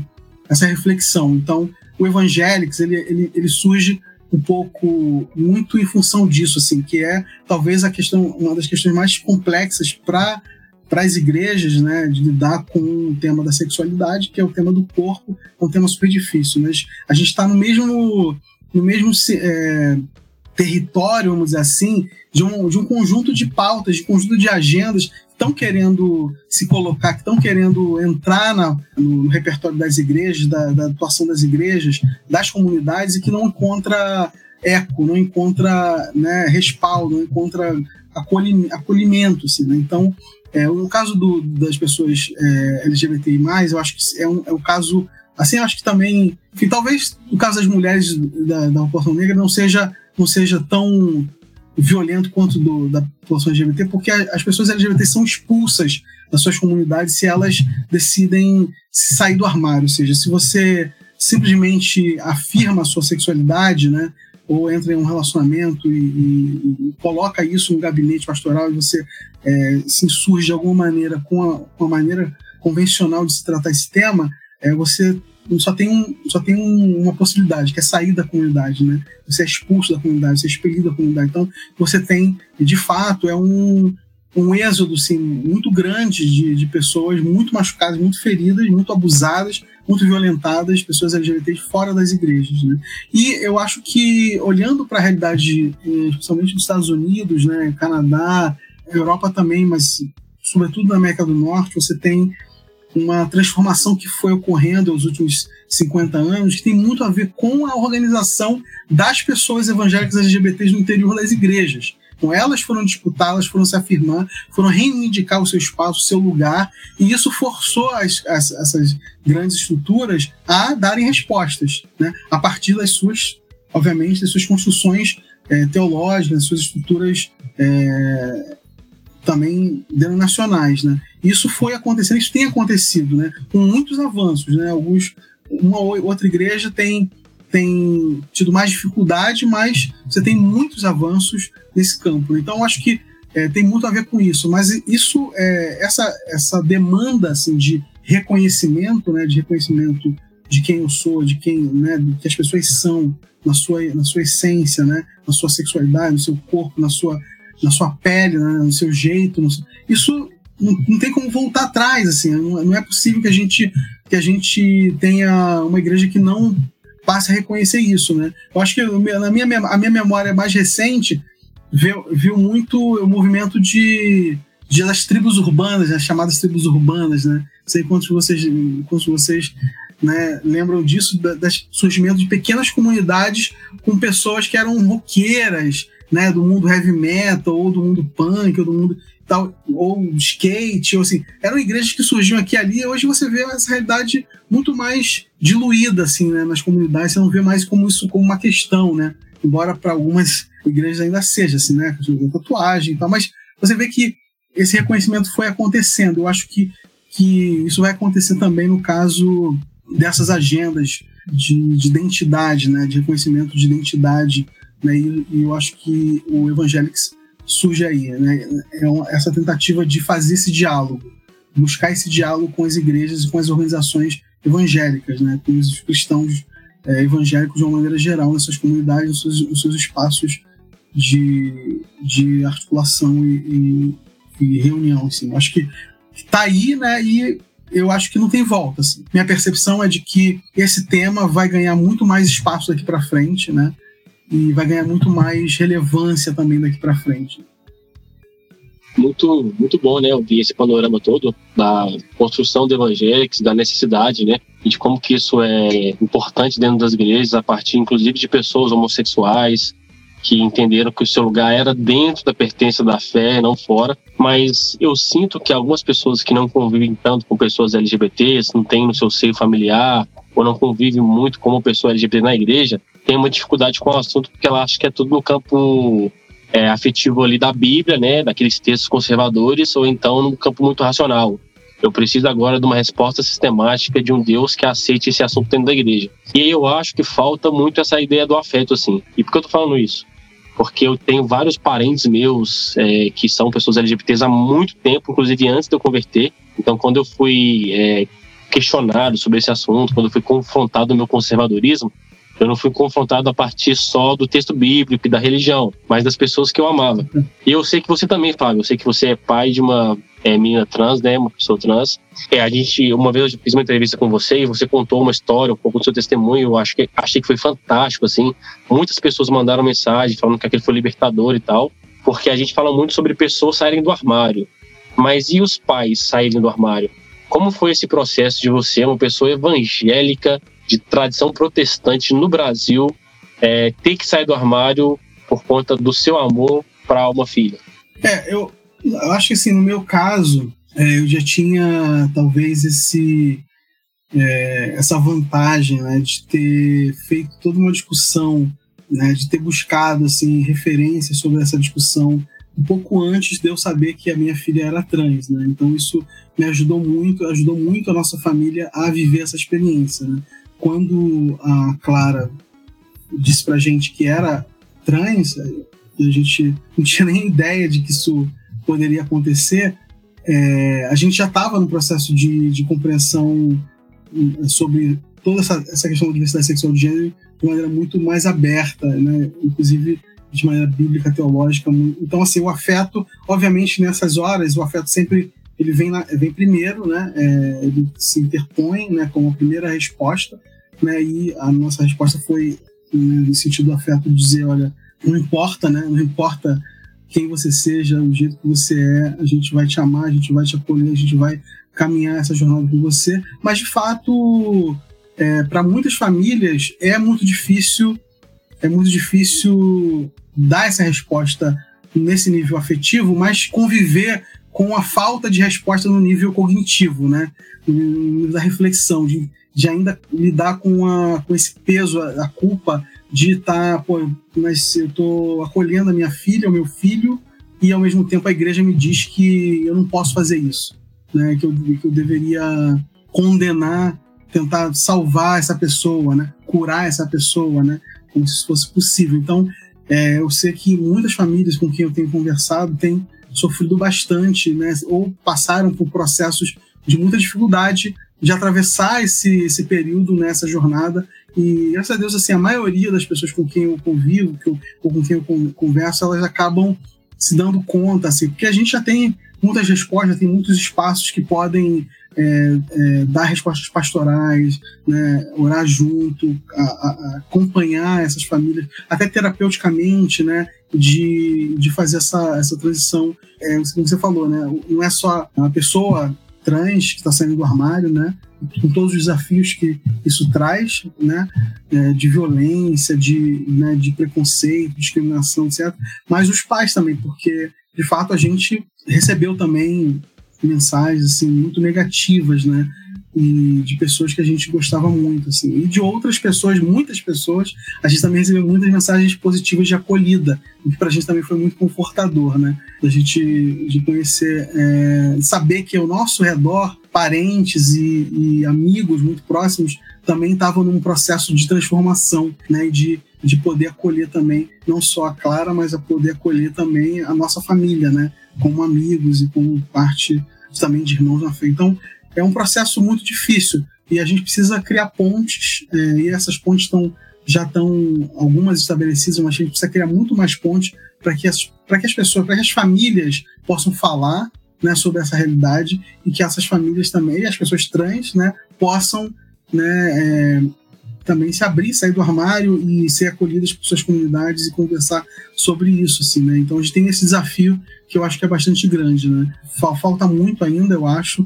essa reflexão. Então, o Evangelics, ele, ele, ele surge um pouco muito em função disso, assim, que é talvez a questão, uma das questões mais complexas para para as igrejas, né, de lidar com o tema da sexualidade, que é o tema do corpo, é um tema super difícil. Mas a gente está no mesmo no mesmo é, território, vamos dizer assim, de um, de um conjunto de pautas, de conjunto de agendas que estão querendo se colocar, que estão querendo entrar na, no, repertório das igrejas, da, da, atuação das igrejas, das comunidades e que não encontra eco, não encontra né, respaldo, não encontra acolhimento. Assim, né? Então, é, no caso do, das pessoas é, LGBTI, eu acho que é, um, é o caso Assim, acho que também, que talvez no caso das mulheres da, da população negra não seja, não seja tão violento quanto do, da população LGBT, porque as pessoas LGBT são expulsas das suas comunidades se elas decidem sair do armário. Ou seja, se você simplesmente afirma a sua sexualidade, né, ou entra em um relacionamento e, e, e coloca isso no gabinete pastoral e você é, se insurge de alguma maneira com a, com a maneira convencional de se tratar esse tema, é, você só tem, um, só tem um, uma possibilidade, que é sair da comunidade, né? Você é expulso da comunidade, você é expelido da comunidade. Então, você tem, de fato, é um, um êxodo assim, muito grande de, de pessoas muito machucadas, muito feridas, muito abusadas, muito violentadas, pessoas LGBT fora das igrejas. Né? E eu acho que, olhando para a realidade, eh, especialmente dos Estados Unidos, né, Canadá, Europa também, mas sobretudo na América do Norte, você tem uma transformação que foi ocorrendo nos últimos 50 anos, que tem muito a ver com a organização das pessoas evangélicas LGBTs no interior das igrejas. Então, elas foram disputar, elas foram se afirmar, foram reivindicar o seu espaço, o seu lugar, e isso forçou as, as, essas grandes estruturas a darem respostas, né? a partir das suas, obviamente, das suas construções é, teológicas, das suas estruturas é, também denominacionais. Né? Isso foi acontecendo, isso tem acontecido, né? com muitos avanços. Né? Alguns, uma outra igreja tem tem tido mais dificuldade, mas você tem muitos avanços nesse campo. Então, eu acho que é, tem muito a ver com isso. Mas isso, é, essa, essa demanda assim, de reconhecimento, né, de reconhecimento de quem eu sou, de quem, né, do que as pessoas são na sua, na sua essência, né, na sua sexualidade, no seu corpo, na sua, na sua pele, né, no seu jeito, no, isso não, não, tem como voltar atrás, assim, não, não é possível que a gente que a gente tenha uma igreja que não passe a reconhecer isso, né? Eu acho que na minha, a minha memória mais recente viu, viu muito o movimento de, de das tribos urbanas, as chamadas tribos urbanas, né? Não sei quantos vocês, quantos vocês né, lembram disso, da, das surgimento de pequenas comunidades com pessoas que eram roqueiras, né, do mundo heavy metal, ou do mundo punk, ou do mundo tal, ou skate, ou assim, eram igrejas que surgiam aqui e ali, e hoje você vê essa realidade muito mais diluída, assim, né, nas comunidades, você não vê mais como isso como uma questão, né, embora para algumas <laughs> igrejas ainda seja, assim, né, tatuagem e tal, mas você vê que esse reconhecimento foi acontecendo, eu acho que, que isso vai acontecer também no caso dessas agendas de, de identidade, né, de reconhecimento de identidade, né, e, e eu acho que o Evangelics surge aí, né? É uma, essa tentativa de fazer esse diálogo, buscar esse diálogo com as igrejas e com as organizações evangélicas, né? Com os cristãos é, evangélicos de uma maneira geral nessas comunidades, nos seus, nos seus espaços de, de articulação e, e, e reunião, assim. Eu acho que está aí, né? E eu acho que não tem volta. Assim. Minha percepção é de que esse tema vai ganhar muito mais espaço daqui para frente, né? E vai ganhar muito mais relevância também daqui para frente. Muito, muito bom, né, ouvir esse panorama todo da construção do evangélicos, da necessidade, né, e de como que isso é importante dentro das igrejas, a partir, inclusive, de pessoas homossexuais, que entenderam que o seu lugar era dentro da pertença da fé, não fora. Mas eu sinto que algumas pessoas que não convivem tanto com pessoas LGBTs, não têm no seu seio familiar, ou não convivem muito como pessoa LGBT na igreja, tem uma dificuldade com o assunto porque ela acha que é tudo no campo é, afetivo ali da Bíblia, né, daqueles textos conservadores, ou então no campo muito racional. Eu preciso agora de uma resposta sistemática de um Deus que aceite esse assunto dentro da igreja. E aí eu acho que falta muito essa ideia do afeto, assim. E por que eu tô falando isso? Porque eu tenho vários parentes meus é, que são pessoas LGBTs há muito tempo, inclusive antes de eu converter. Então, quando eu fui é, questionado sobre esse assunto, quando eu fui confrontado no meu conservadorismo, eu não fui confrontado a partir só do texto bíblico e da religião, mas das pessoas que eu amava. E eu sei que você também, Fábio, eu sei que você é pai de uma é, menina trans, né, uma pessoa trans. É, a gente, uma vez eu fiz uma entrevista com você e você contou uma história, um pouco do seu testemunho, eu acho que, achei que foi fantástico, assim. Muitas pessoas mandaram mensagem falando que aquele foi libertador e tal, porque a gente fala muito sobre pessoas saírem do armário. Mas e os pais saírem do armário? Como foi esse processo de você, uma pessoa evangélica, de tradição protestante no Brasil é, ter que sair do armário por conta do seu amor para uma filha? É, eu, eu, acho que assim, no meu caso, é, eu já tinha talvez esse é, essa vantagem né, de ter feito toda uma discussão, né, de ter buscado assim referências sobre essa discussão um pouco antes de eu saber que a minha filha era trans, né? Então isso me ajudou muito, ajudou muito a nossa família a viver essa experiência, né? Quando a Clara disse pra gente que era trans, a gente não tinha nem ideia de que isso poderia acontecer, é, a gente já estava no processo de, de compreensão hum, sobre toda essa, essa questão da diversidade sexual de gênero de maneira muito mais aberta, né? inclusive de maneira bíblica, teológica. Então, assim, o afeto, obviamente, nessas horas, o afeto sempre ele vem, na, vem primeiro, né? É, ele se interpõe né, como a primeira resposta, né? E a nossa resposta foi né, no sentido do afeto dizer, olha, não importa, né? Não importa quem você seja, o jeito que você é, a gente vai te amar, a gente vai te acolher, a gente vai caminhar essa jornada com você. Mas, de fato, é, para muitas famílias é muito difícil, é muito difícil dar essa resposta nesse nível afetivo, mas conviver com a falta de resposta no nível cognitivo, né? No nível da reflexão, de, de ainda lidar com, a, com esse peso, a, a culpa de estar, tá, pô, mas eu estou acolhendo a minha filha, o meu filho, e ao mesmo tempo a igreja me diz que eu não posso fazer isso, né? Que eu, que eu deveria condenar, tentar salvar essa pessoa, né? Curar essa pessoa, né? Como se fosse possível. Então, é, eu sei que muitas famílias com quem eu tenho conversado têm sofrido bastante, né? Ou passaram por processos de muita dificuldade de atravessar esse, esse período nessa jornada e graças a Deus, assim, a maioria das pessoas com quem eu convivo, que eu, ou com quem eu converso, elas acabam se dando conta, assim, porque a gente já tem muitas respostas, tem muitos espaços que podem é, é, dar respostas pastorais, né, orar junto, a, a, acompanhar essas famílias, até terapeuticamente, né, de, de fazer essa, essa transição. É, como você falou, né, não é só a pessoa trans que está saindo do armário, né, com todos os desafios que isso traz, né, é, de violência, de, né, de preconceito, discriminação, etc. Mas os pais também, porque de fato a gente recebeu também mensagens assim muito negativas, né, e de pessoas que a gente gostava muito, assim, e de outras pessoas, muitas pessoas, a gente também recebeu muitas mensagens positivas de acolhida, o que para a gente também foi muito confortador, né, da gente de conhecer, é, saber que ao nosso redor parentes e, e amigos muito próximos também estavam num processo de transformação, né, de, de poder acolher também não só a Clara, mas a poder acolher também a nossa família, né, como amigos e como parte também de irmãos na fé. Então, é um processo muito difícil e a gente precisa criar pontes é, e essas pontes estão já estão algumas estabelecidas, mas a gente precisa criar muito mais pontes para que as para que as pessoas, para que as famílias possam falar né, sobre essa realidade e que essas famílias também, as pessoas trans, né, possam né, é, também se abrir, sair do armário e ser acolhidas por suas comunidades e conversar sobre isso, assim, né? Então a gente tem esse desafio que eu acho que é bastante grande, né? Falta muito ainda, eu acho,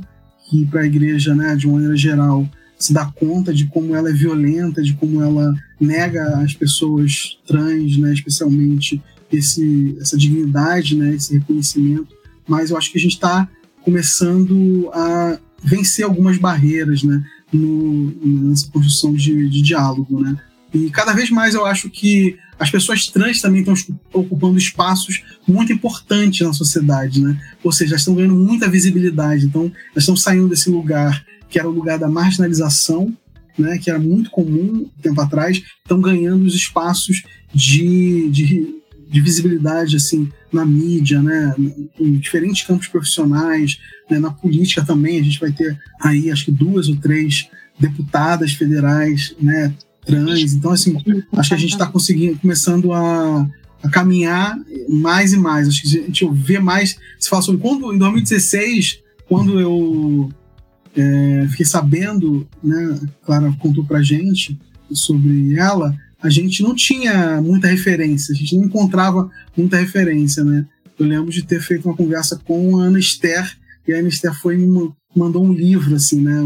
que para a igreja, né, de maneira geral, se dar conta de como ela é violenta, de como ela nega às pessoas trans, né, especialmente esse, essa dignidade, né, esse reconhecimento mas eu acho que a gente está começando a vencer algumas barreiras, né, no, nessa construção de, de, diálogo, né. E cada vez mais eu acho que as pessoas trans também estão ocupando espaços muito importantes na sociedade, né? Ou seja, estão ganhando muita visibilidade. Então, elas estão saindo desse lugar que era o lugar da marginalização, né? Que era muito comum tempo atrás, estão ganhando os espaços de, de de visibilidade assim na mídia, né, em diferentes campos profissionais, né, na política também a gente vai ter aí acho que duas ou três deputadas federais, né, trans. Então assim, acho que a gente está conseguindo, começando a, a, caminhar mais e mais. Acho que a gente vê mais. Se fala sobre quando em 2016, quando eu é, fiquei sabendo, né, Clara contou pra gente sobre ela a gente não tinha muita referência, a gente não encontrava muita referência, né? Eu lembro de ter feito uma conversa com a Ana Esther, e a Ana Esther foi me mandou um livro, assim, né?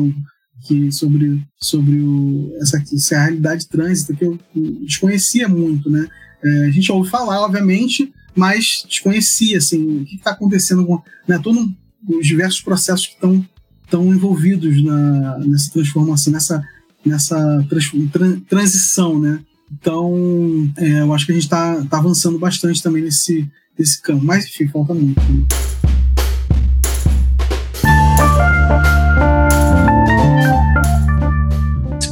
Que, sobre sobre o, essa, essa realidade trânsito que eu desconhecia muito, né? É, a gente ouve falar, obviamente, mas desconhecia, assim, o que está acontecendo com né, todos os diversos processos que estão estão envolvidos na, nessa transformação, nessa, nessa trans, transição, né? Então, é, eu acho que a gente está tá avançando bastante também nesse, nesse campo. Mas, enfim, falta muito. Né?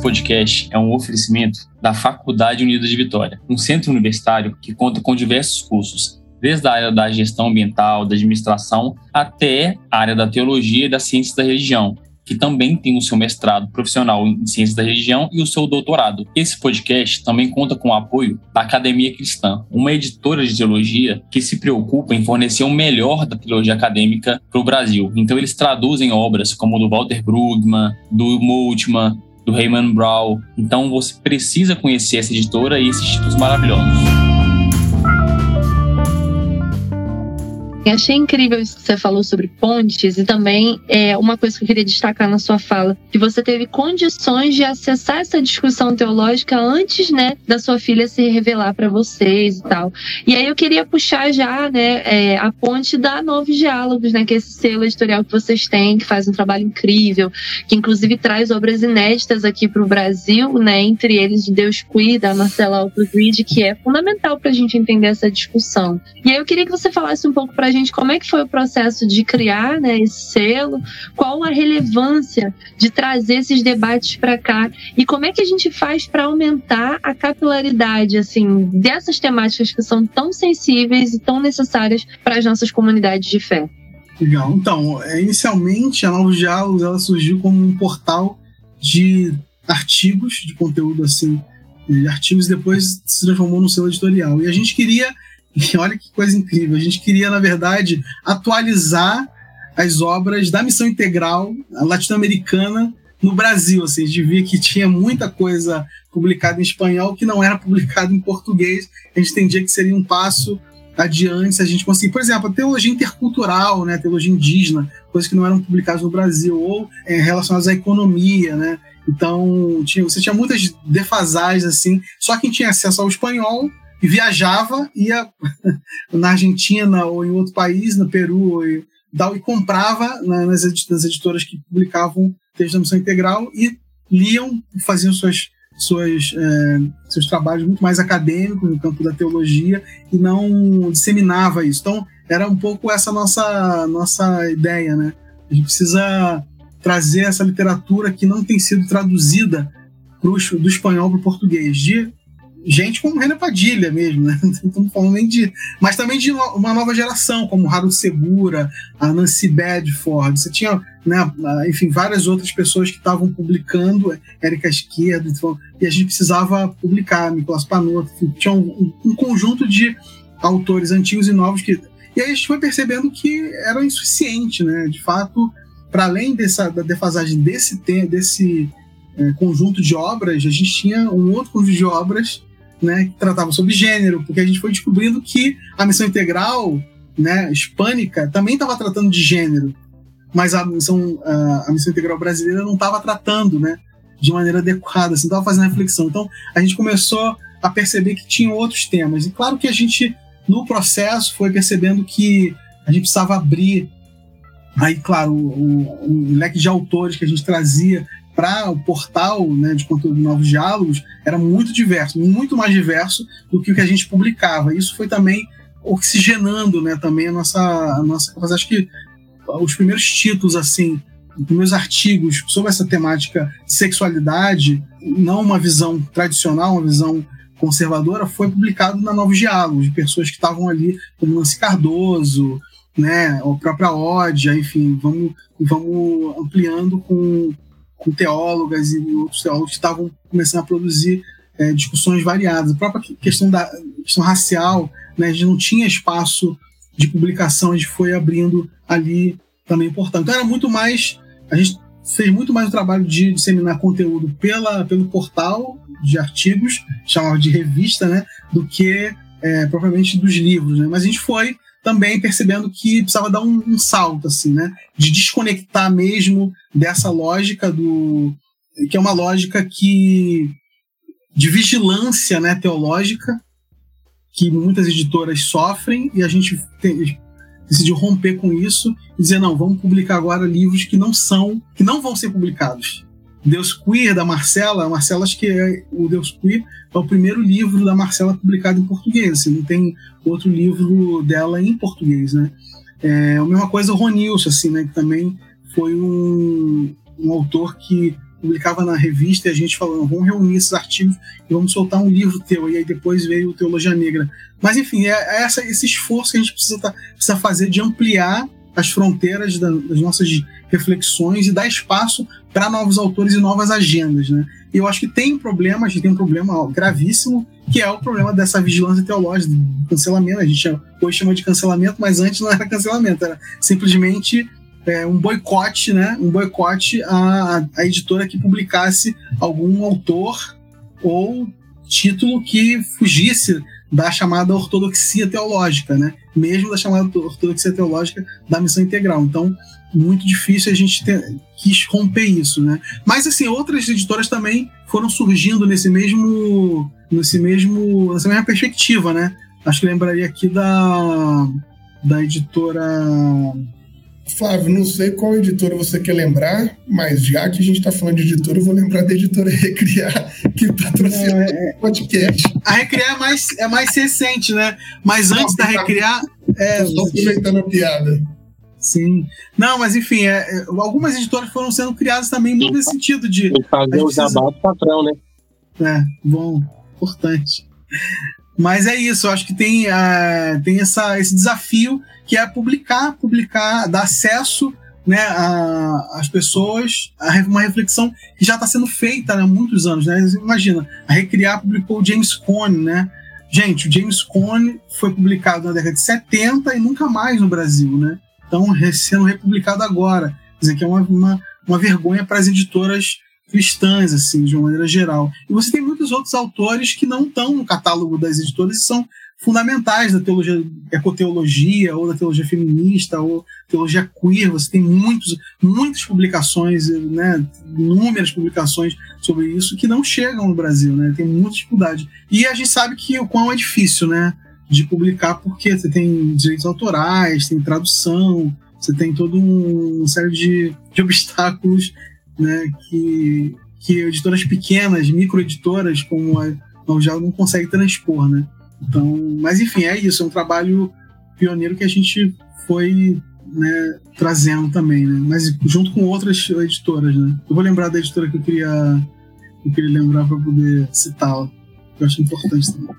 Podcast é um oferecimento da Faculdade Unida de Vitória, um centro universitário que conta com diversos cursos, desde a área da gestão ambiental, da administração, até a área da teologia e das ciências da religião, que também tem o seu mestrado profissional em Ciências da Religião e o seu doutorado. Esse podcast também conta com o apoio da Academia Cristã, uma editora de teologia que se preocupa em fornecer o melhor da teologia acadêmica para o Brasil. Então, eles traduzem obras como do Walter Brugman, do Moltmann, do Raymond Brown. Então, você precisa conhecer essa editora e esses títulos maravilhosos. Achei incrível isso que você falou sobre pontes e também é uma coisa que eu queria destacar na sua fala, que você teve condições de acessar essa discussão teológica antes, né, da sua filha se revelar para vocês e tal. E aí eu queria puxar já, né, é, a ponte da Novos Diálogos, né, que é esse selo editorial que vocês têm, que faz um trabalho incrível, que inclusive traz obras inéditas aqui para o Brasil, né, entre eles de Deus Cuida, da Marcela Alpogrid, que é fundamental para a gente entender essa discussão. E aí eu queria que você falasse um pouco para gente como é que foi o processo de criar né, esse selo, qual a relevância de trazer esses debates para cá e como é que a gente faz para aumentar a capilaridade assim dessas temáticas que são tão sensíveis e tão necessárias para as nossas comunidades de fé. Legal. Então, é, inicialmente a Novos Diálogos ela surgiu como um portal de artigos de conteúdo assim, de artigos depois se transformou num selo editorial. E a gente queria e olha que coisa incrível. A gente queria, na verdade, atualizar as obras da missão integral latino-americana no Brasil. Assim, a gente via que tinha muita coisa publicada em espanhol que não era <laughs> publicada em português. A gente entendia que seria um passo adiante se a gente conseguir. Por exemplo, a teologia intercultural, né, a teologia indígena, coisas que não eram publicadas no Brasil, ou é, relacionadas à economia, né? Então, tinha, você tinha muitas defasagens, assim. Só quem tinha acesso ao espanhol e viajava, ia <laughs> na Argentina ou em outro país, no Peru, e, comprava nas, editoras que publicavam textos da missão integral e liam, faziam suas, suas, é, seus trabalhos muito mais acadêmicos no campo da teologia e não disseminava isso. Então, era um pouco essa nossa, nossa ideia, né? A gente precisa trazer essa literatura que não tem sido traduzida pro, do espanhol para o português, de gente como Renan Padilha mesmo, né? <laughs> Estamos falando nem de. Mas também de uma nova geração, como Harold Segura, a Nancy Bedford. Você tinha, né, enfim, várias outras pessoas que estavam publicando, Érica Esquerda, então, e a gente precisava publicar, Nicolas Panotto, enfim, tinha um, um, conjunto de autores antigos e novos que. E aí a gente foi percebendo que era insuficiente, né? De fato, para além dessa, da defasagem desse, desse é, conjunto de obras, a gente tinha um outro conjunto de obras né, que tratava sobre gênero, porque a gente foi descobrindo que a missão integral né, hispânica também estava tratando de gênero, mas a missão, a, a missão integral brasileira não estava tratando né, de maneira adequada, assim, estava fazendo reflexão. Então a gente começou a perceber que tinha outros temas. E claro que a gente, no processo, foi percebendo que a gente precisava abrir aí, claro, o, o, o leque de autores que a gente trazia para o portal né, de conteúdo de Novos Diálogos era muito diverso, muito mais diverso do que o que a gente publicava. Isso foi também oxigenando né, também a nossa, a nossa. Acho que os primeiros títulos, assim, os primeiros artigos sobre essa temática de sexualidade, não uma visão tradicional, uma visão conservadora, foi publicado na Novos Diálogos, de pessoas que estavam ali, como Nancy Cardoso, né, a própria Ódia, enfim, vamos, vamos ampliando com com teólogas e outros teólogos que estavam começando a produzir é, discussões variadas. A própria questão da questão racial, né, a gente não tinha espaço de publicação, a gente foi abrindo ali também portanto Então era muito mais, a gente fez muito mais o trabalho de disseminar conteúdo pela, pelo portal de artigos, chamava de revista, né, do que é, propriamente dos livros. Né? Mas a gente foi também percebendo que precisava dar um, um, salto, assim, né? De desconectar mesmo dessa lógica do. que é uma lógica que. de vigilância né, teológica, que muitas editoras sofrem, e a gente tem, decidiu romper com isso e dizer, não, vamos publicar agora livros que não são, que não vão ser publicados. Deus Queer, da Marcela. A Marcela, acho que é, o Deus Queer é o primeiro livro da Marcela publicado em português. Assim, não tem outro livro dela em português, né? É, a mesma coisa o Ronilson, assim, né? Que também foi um, um autor que publicava na revista e a gente falando, vamos reunir esses artigos e vamos soltar um livro teu. E aí depois veio o Teologia Negra. Mas enfim, é, é essa, esse esforço que a gente precisa, tá, precisa fazer de ampliar as fronteiras da, das nossas reflexões e dar espaço para novos autores e novas agendas, né? E eu acho que tem um problema, a gente tem um problema gravíssimo, que é o problema dessa vigilância teológica, do cancelamento. A gente hoje chama de cancelamento, mas antes não era cancelamento, era simplesmente é, um boicote, né? Um boicote à, à editora que publicasse algum autor ou título que fugisse da chamada ortodoxia teológica, né? Mesmo da chamada ortodoxia teológica da missão integral. Então, muito difícil a gente ter, quis romper isso, né? Mas assim, outras editoras também foram surgindo nesse mesmo nesse mesmo nessa mesma perspectiva, né? Acho que lembraria aqui da da editora Flávio, não sei qual editora você quer lembrar, mas já que a gente está falando de editora, eu vou lembrar da editora <laughs> Recriar, que patrocina é, o podcast. A Recriar é mais, é mais recente, né? Mas não, antes da Recriar. É, só aproveitando a piada. Sim. Não, mas enfim, é, é, algumas editoras foram sendo criadas também muito nesse sentido de. Fazer o jabá do patrão, né? É, bom, importante. Mas é isso, eu acho que tem, uh, tem essa, esse desafio que é publicar, publicar, dar acesso né, às pessoas a uma reflexão que já está sendo feita há muitos anos. Né? Imagina, a Recriar publicou o James Cone, né? Gente, o James Cone foi publicado na década de 70 e nunca mais no Brasil, né? Então, sendo republicado agora. Quer dizer, que é uma, uma, uma vergonha para as editoras cristãs, assim, de uma maneira geral. E você tem muitos outros autores que não estão no catálogo das editoras e são fundamentais da teologia, ecoteologia, ou da teologia feminista, ou teologia queer. Você tem muitos, muitas publicações, né, inúmeras publicações sobre isso que não chegam no Brasil, né? Tem muita dificuldade. E a gente sabe que o quão é difícil, né? De publicar, porque você tem direitos autorais, tem tradução, você tem todo um, uma série de, de obstáculos né, que, que editoras pequenas, microeditoras como a Algel não consegue transpor, né? Então, mas enfim, é isso, é um trabalho pioneiro que a gente foi né, trazendo também, né? Mas junto com outras editoras, né? Eu vou lembrar da editora que eu queria, que eu queria lembrar para poder citá-la. Eu acho importante também.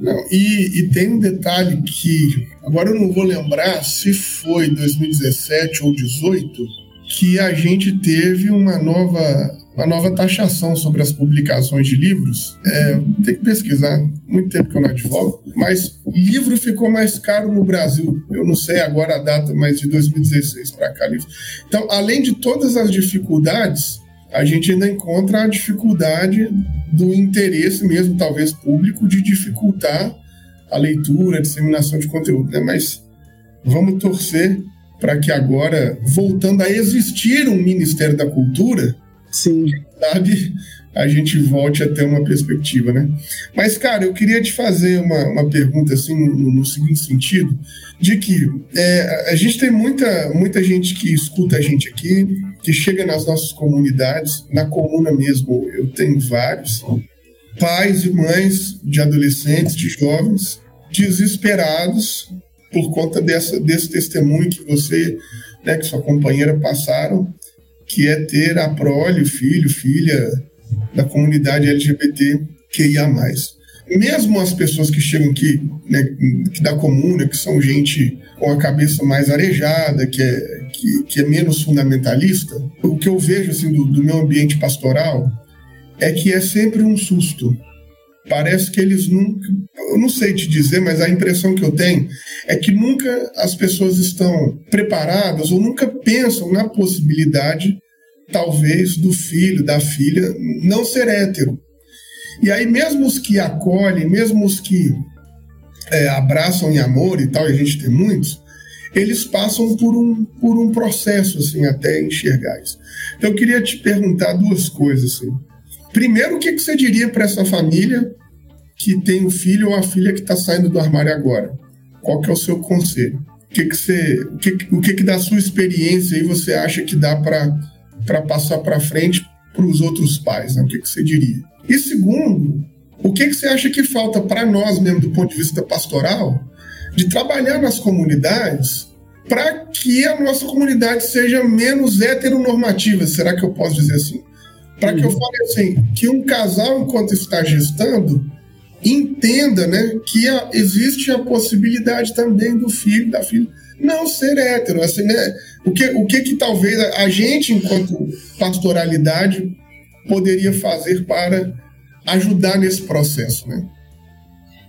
Não, e, e, tem um detalhe que agora eu não vou lembrar se foi 2017 ou 2018 que a gente teve uma nova, uma nova taxação sobre as publicações de livros. É, tem que pesquisar, muito tempo que eu não advogo, mas livro ficou mais caro no Brasil. Eu não sei agora a data, mas de 2016 para cá. Livro. Então, além de todas as dificuldades, a gente ainda encontra a dificuldade do interesse mesmo, talvez público, de dificultar a leitura, a disseminação de conteúdo. Né? Mas vamos torcer para que agora, voltando a existir um Ministério da Cultura, sim, sabe, a gente volte a ter uma perspectiva, né? Mas, cara, eu queria te fazer uma, uma pergunta assim no, no seguinte sentido, de que é, a gente tem muita, muita gente que escuta a gente aqui, que chega nas nossas comunidades, na comuna mesmo eu tenho vários, pais e mães de adolescentes, de jovens, desesperados por conta dessa, desse testemunho que você, né, que sua companheira passaram, que é ter a prole, filho, filha da comunidade LGBT que ia mais. Mesmo as pessoas que chegam aqui, né, que da comuna, que são gente com a cabeça mais arejada, que é, que, que é menos fundamentalista, o que eu vejo assim, do, do meu ambiente pastoral é que é sempre um susto parece que eles nunca. Eu não sei te dizer, mas a impressão que eu tenho é que nunca as pessoas estão preparadas ou nunca pensam na possibilidade, talvez, do filho, da filha não ser hétero. E aí, mesmo os que acolhem, mesmo os que é, abraçam em amor e tal, e a gente tem muitos, eles passam por um, por um processo, assim, até enxergar isso. Então, eu queria te perguntar duas coisas, assim. Primeiro, o que, que você diria para essa família que tem um filho ou a filha que está saindo do armário agora? Qual que é o seu conselho? O que, que você, o que, o que, que da sua experiência aí você acha que dá para passar para frente para os outros pais? Né? O que, que você diria? E segundo, o que, que você acha que falta para nós mesmo do ponto de vista pastoral de trabalhar nas comunidades para que a nossa comunidade seja menos heteronormativa? Será que eu posso dizer assim? Para que eu fale assim, que um casal, enquanto está gestando, entenda né, que a, existe a possibilidade também do filho, da filha, não ser hétero. Assim, né? o, que, o que que talvez a gente, enquanto pastoralidade, poderia fazer para ajudar nesse processo, né?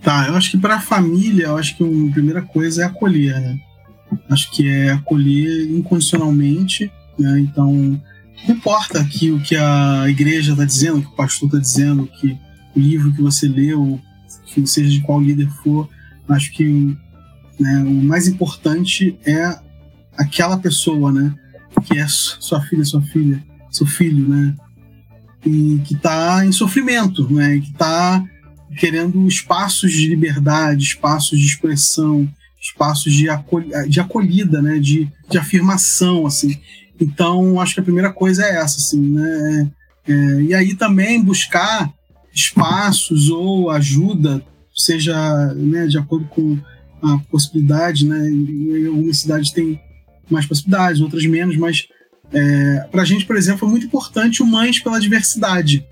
Tá, eu acho que para a família, eu acho que a primeira coisa é acolher, né? Acho que é acolher incondicionalmente, né? Então, não importa aqui o que a igreja está dizendo, o que o pastor está dizendo, que o livro que você leu enfim, seja de qual líder for, acho que né, o mais importante é aquela pessoa, né, que é sua filha, sua filha, seu filho, né, e que está em sofrimento, né, que está querendo espaços de liberdade, espaços de expressão, espaços de, de acolhida, né, de, de afirmação, assim. Então, acho que a primeira coisa é essa, assim, né, é, é e aí também buscar espaços ou ajuda, seja né, de acordo com a possibilidade, né, em algumas cidades tem mais possibilidades, outras menos, mas é, para a gente, por exemplo, foi muito importante o Mães pela Diversidade,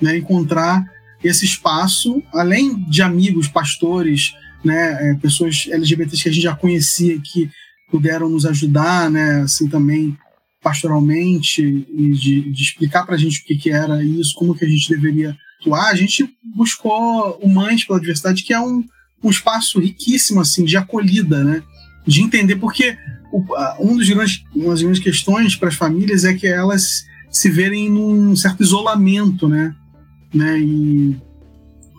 né, encontrar esse espaço, além de amigos, pastores, né, é, pessoas LGBTs que a gente já conhecia que puderam nos ajudar, né, assim também pastoralmente e de, de explicar para a gente o que, que era isso, como que a gente deveria atuar, a gente buscou o Mães pela Diversidade, que é um, um espaço riquíssimo assim de acolhida, né, de entender porque um dos grandes, uma das grandes questões para as famílias é que elas se verem num certo isolamento, né? né? E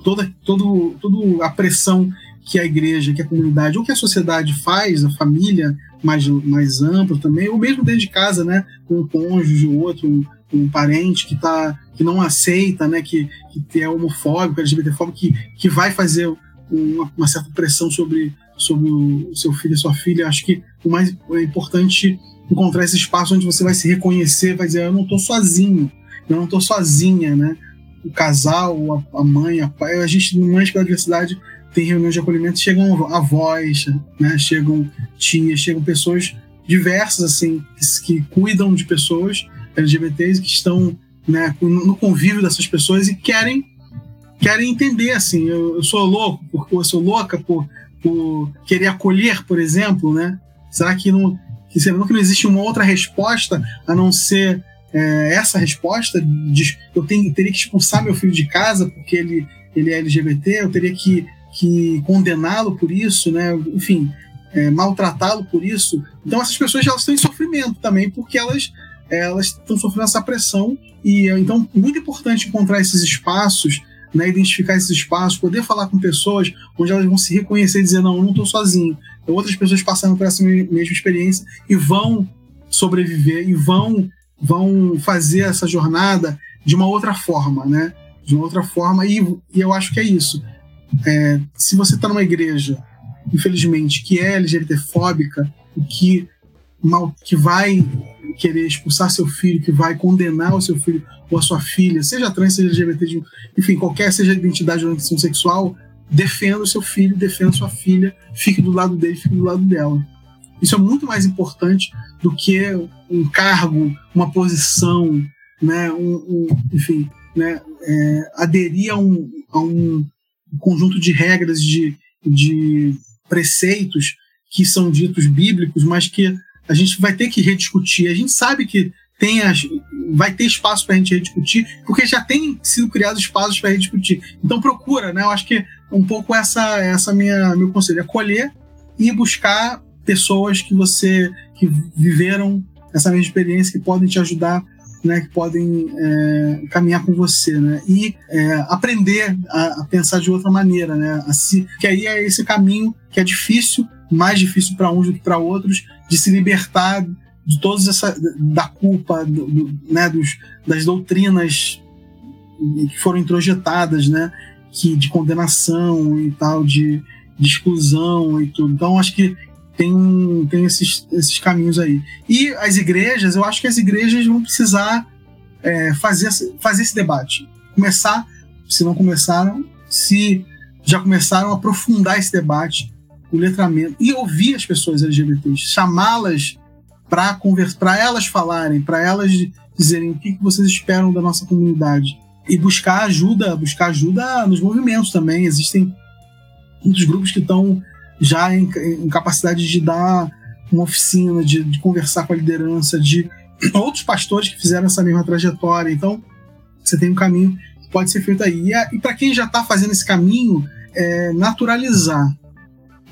toda, todo, toda a pressão que a igreja, que a comunidade ou que a sociedade faz, a família mais, mais ampla também, ou mesmo dentro de casa, né? Com um cônjuge, outro, um, um parente que, tá, que não aceita, né? Que, que é homofóbico, LGBTfóbico, que, que vai fazer uma, uma certa pressão sobre sobre o seu filho e sua filha. Acho que o mais é importante encontrar esse espaço onde você vai se reconhecer, vai dizer, eu não estou sozinho, eu não estou sozinha, né? O casal, a, mãe, a pai, a gente, no Mães pela Diversidade, tem reuniões de acolhimento, chegam avós, né? Chegam tias, chegam pessoas diversas, assim, que, que cuidam de pessoas LGBTs que estão né, no convívio dessas pessoas e querem querem entender assim eu, eu sou louco porque eu sou louca por por querer acolher, por exemplo, né? Será que não, que, será que não existe uma outra resposta a não ser é, essa resposta? De, eu tenho, teria que expulsar meu filho de casa porque ele, ele é LGBT, eu teria que, que condená-lo por isso, né? Enfim, é, maltratá-lo por isso. Então essas pessoas estão em sofrimento também porque elas elas estão sofrendo essa pressão e então muito importante encontrar esses espaços né, identificar esses espaços, poder falar com pessoas onde elas vão se reconhecer e dizer: não, eu não estou sozinho. Então, outras pessoas passando por essa mesma experiência e vão sobreviver e vão, vão fazer essa jornada de uma outra forma, né? De uma outra forma, e, e eu acho que é isso. É, se você está numa igreja, infelizmente, que é LGBTfóbica, que, mal, que vai querer expulsar seu filho, que vai condenar o seu filho ou a sua filha, seja trans, seja LGBT, enfim, qualquer seja a identidade ou orientação sexual, defenda o seu filho, defenda sua filha, fique do lado dele, fique do lado dela. Isso é muito mais importante do que um cargo, uma posição, né, um, um enfim, né, é, aderir a um, a um conjunto de regras, de, de preceitos que são ditos bíblicos, mas que a gente vai ter que rediscutir. A gente sabe que tem as, vai ter espaço para a gente rediscutir, porque já tem sido criados espaços para rediscutir. Então procura, né? Eu acho que um pouco essa essa minha meu conselho, acolher e buscar pessoas que você que viveram essa mesma experiência que podem te ajudar, né? Que podem é, caminhar com você, né? E é, aprender a, a, pensar de outra maneira, né? Assim, que aí é esse caminho que é difícil, mais difícil para uns do que para outros, de se libertar de todas essa da culpa do, do, né, dos, das doutrinas que foram introjetadas, né, que de condenação e tal, de, de exclusão e tudo. Então acho que tem, tem esses, esses caminhos aí. E as igrejas, eu acho que as igrejas vão precisar é, fazer, fazer esse debate. Começar, se não começaram, se já começaram a aprofundar esse debate, o letramento, e ouvir as pessoas LGBTs, chamá-las para conversar, para elas falarem, para elas dizerem o que, que vocês esperam da nossa comunidade e buscar ajuda, buscar ajuda nos movimentos também. Existem muitos grupos que estão já em, em, capacidade de dar uma oficina, de, de, conversar com a liderança, de <clears throat> outros pastores que fizeram essa mesma trajetória. Então, você tem um caminho que pode ser feito aí. E, e para quem já está fazendo esse caminho, é naturalizar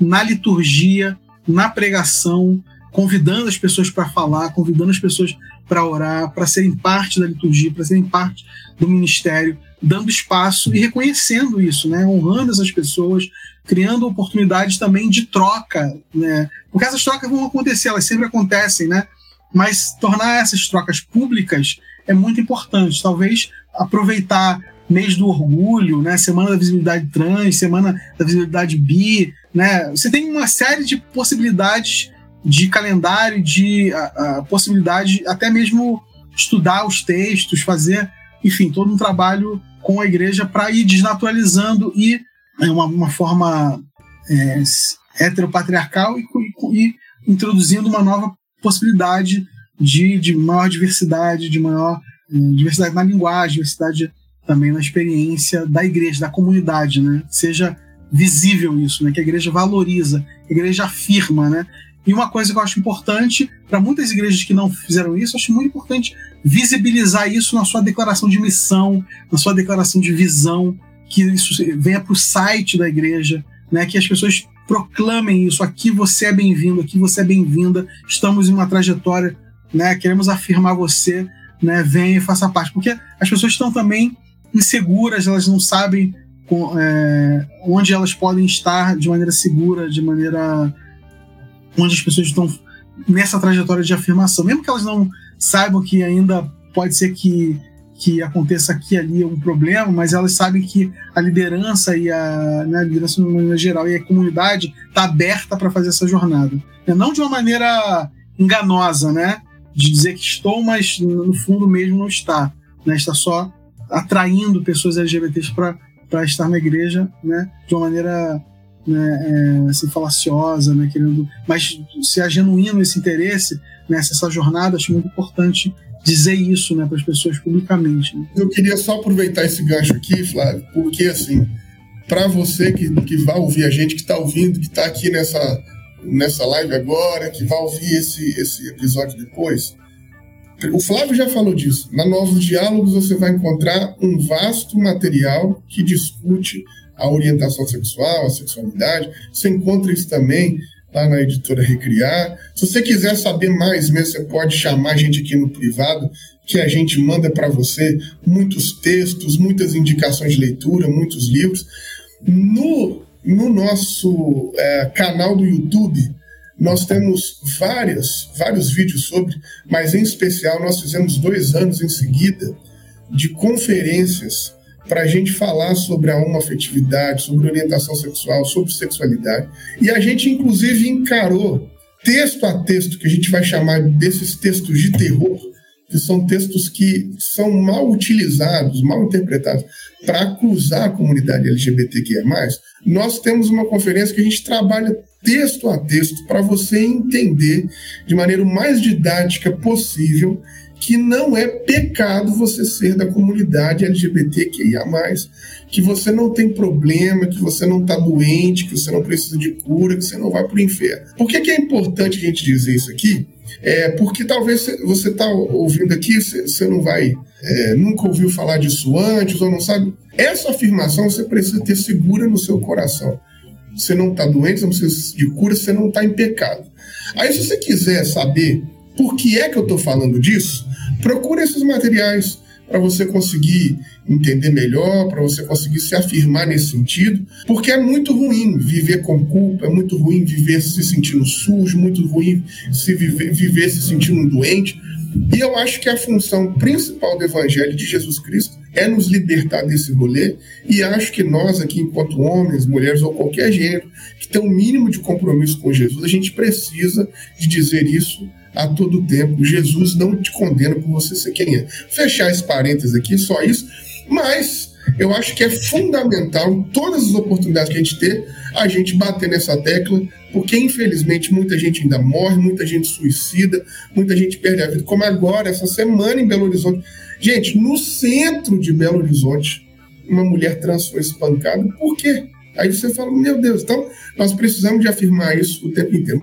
na liturgia, na pregação, convidando as pessoas para falar, convidando as pessoas para orar, para serem parte da liturgia, para serem parte do ministério, dando espaço e reconhecendo isso, né? honrando essas pessoas, criando oportunidades também de troca, né? porque essas trocas vão acontecer, elas sempre acontecem, né? mas tornar essas trocas públicas é muito importante. Talvez aproveitar mês do orgulho, né? Semana da visibilidade trans, semana da visibilidade bi, né? Você tem uma série de possibilidades de calendário, de a, a possibilidade até mesmo estudar os textos, fazer, enfim, todo um trabalho com a igreja para ir desnaturalizando e é uma, uma forma é, heteropatriarcal e, e, e introduzindo uma nova possibilidade de, de maior diversidade, de maior é, diversidade na linguagem, diversidade também na experiência da igreja, da comunidade, né? Seja visível isso, né? Que a igreja valoriza, a igreja afirma, né? E uma coisa que eu acho importante para muitas igrejas que não fizeram isso, acho muito importante visibilizar isso na sua declaração de missão, na sua declaração de visão, que isso venha para o site da igreja, né? Que as pessoas proclamem isso. Aqui você é bem-vindo, aqui você é bem-vinda. Estamos em uma trajetória, né? Queremos afirmar você, né? Venha e faça parte, porque as pessoas estão também inseguras, elas não sabem é, onde elas podem estar de maneira segura, de maneira onde as pessoas estão nessa trajetória de afirmação, mesmo que elas não saibam que ainda pode ser que que aconteça aqui ali um problema, mas elas sabem que a liderança e a, né, a liderança no geral e a comunidade está aberta para fazer essa jornada, não de uma maneira enganosa, né, de dizer que estou, mas no fundo mesmo não está, né, está só atraindo pessoas LGBTs para estar na igreja, né, de uma maneira né, é, assim, falaciosa, né, querendo, mas se é genuíno esse interesse nessa essa jornada, acho muito importante dizer isso né, para as pessoas publicamente. Né. Eu queria só aproveitar esse gancho aqui, Flávio, porque assim, para você que, que vai ouvir a gente, que está ouvindo, que está aqui nessa, nessa live agora, que vai ouvir esse, esse episódio depois, o Flávio já falou disso. Na Novos Diálogos você vai encontrar um vasto material que discute a orientação sexual, a sexualidade. Você encontra isso também lá na editora Recriar. Se você quiser saber mais mesmo, você pode chamar a gente aqui no privado, que a gente manda para você muitos textos, muitas indicações de leitura, muitos livros. No, no nosso é, canal do YouTube, nós temos várias, vários vídeos sobre, mas em especial nós fizemos dois anos em seguida de conferências para a gente falar sobre a homoafetividade, sobre orientação sexual, sobre sexualidade. E a gente, inclusive, encarou texto a texto, que a gente vai chamar desses textos de terror, que são textos que são mal utilizados, mal interpretados, para acusar a comunidade LGBTQIA. Nós temos uma conferência que a gente trabalha texto a texto para você entender de maneira mais didática possível que não é pecado você ser da comunidade LGBTQIA+, que você não tem problema, que você não está doente, que você não precisa de cura, que você não vai para o inferno. Por que, que é importante a gente dizer isso aqui? É porque talvez você está ouvindo aqui, você não vai, é, nunca ouviu falar disso antes ou não sabe. Essa afirmação você precisa ter segura no seu coração. Você não está doente, você não precisa de cura, você não está em pecado. Aí, se você quiser saber por que é que eu estou falando disso, procure esses materiais para você conseguir entender melhor, para você conseguir se afirmar nesse sentido, porque é muito ruim viver com culpa, é muito ruim viver se sentindo sujo, muito ruim se viver, viver se sentindo doente. E eu acho que a função principal do Evangelho de Jesus Cristo é nos libertar desse rolê. E acho que nós, aqui, enquanto homens, mulheres ou qualquer gênero, que tem um mínimo de compromisso com Jesus, a gente precisa de dizer isso a todo tempo. Jesus não te condena por você ser quem é. Fechar esse parênteses aqui, só isso. Mas eu acho que é fundamental, em todas as oportunidades que a gente ter, a gente bater nessa tecla, porque infelizmente muita gente ainda morre, muita gente suicida, muita gente perde a vida, como agora, essa semana em Belo Horizonte. Gente, no centro de Belo Horizonte, uma mulher trans foi espancada, por quê? Aí você fala, meu Deus, então nós precisamos de afirmar isso o tempo inteiro.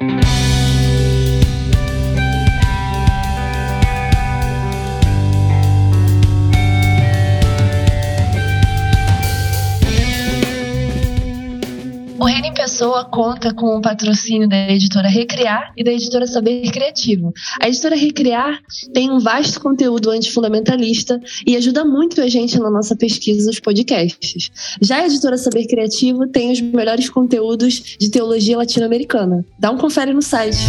O Reino em Pessoa conta com o patrocínio da editora Recriar e da editora Saber Criativo. A editora Recriar tem um vasto conteúdo antifundamentalista e ajuda muito a gente na nossa pesquisa dos podcasts. Já a editora Saber Criativo tem os melhores conteúdos de teologia latino-americana. Dá um confere no site.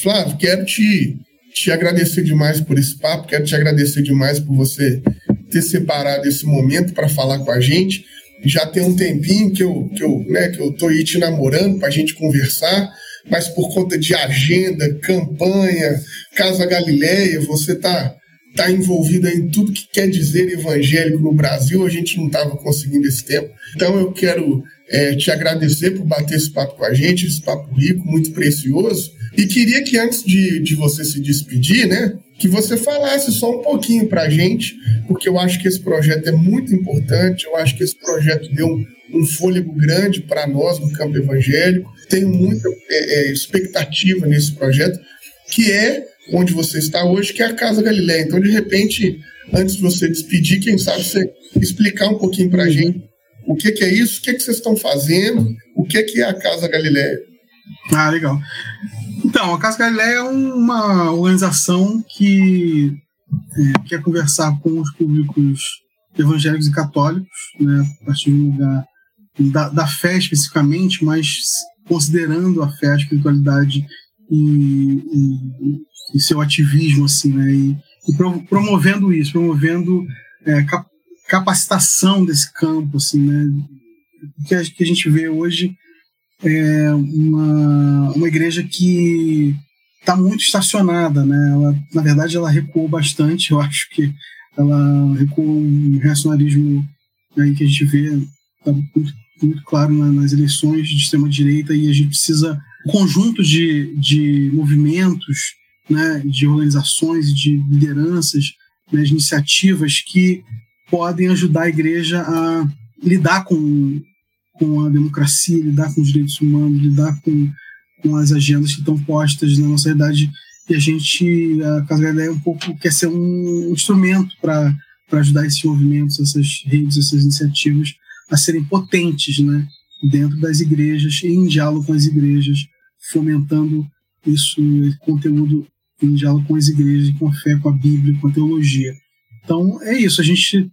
Flávio, quero te, te agradecer demais por esse papo, quero te agradecer demais por você ter separado esse momento para falar com a gente já tem um tempinho que eu, que eu, né, que eu tô aí te namorando para a gente conversar, mas por conta de agenda, campanha, Casa Galileia, você tá, tá envolvido em tudo que quer dizer evangélico no Brasil, a gente não estava conseguindo esse tempo. Então eu quero é, te agradecer por bater esse papo com a gente, esse papo rico, muito precioso. E queria que antes de, de você se despedir, né, que você falasse só um pouquinho para a gente, porque eu acho que esse projeto é muito importante, eu acho que esse projeto deu um, fôlego grande para nós no campo evangélico, tenho muita é, é, expectativa nesse projeto, que é onde você está hoje, que é a Casa Galileia. Então, de repente, antes de você despedir, quem sabe você explicar um pouquinho para a gente o que, que, é isso, o que, que vocês estão fazendo, o que, que é a Casa Galileia. Ah, legal. Então, a Casa Galileia é uma organização que é, quer conversar com os públicos evangélicos e católicos, né, a partir de um lugar da, da fé especificamente, mas considerando a fé, a espiritualidade e, e, e seu ativismo, assim, né, e, e promovendo isso, promovendo é, cap, capacitação desse campo, assim, né, que a, que a gente vê hoje é uma, uma igreja que está muito estacionada, né? Ela, na verdade, ela recuou bastante. <laughs> Eu acho que ela recuou um reacionarismo aí que a gente vê tá muito, muito claro nas eleições de extrema direita e a gente precisa um conjunto de, de movimentos, né? De organizações, de lideranças, né, de iniciativas que podem ajudar a igreja a lidar com com a democracia, lidar com os direitos humanos, lidar com, com as agendas que estão postas na nossa realidade. E a gente, a Casa Galileia, um pouco quer ser um instrumento para ajudar esses movimentos, essas redes, essas iniciativas a serem potentes né, dentro das igrejas em diálogo com as igrejas, fomentando isso, conteúdo em diálogo com as igrejas, com a fé, com a Bíblia, com a teologia. Então é isso, a gente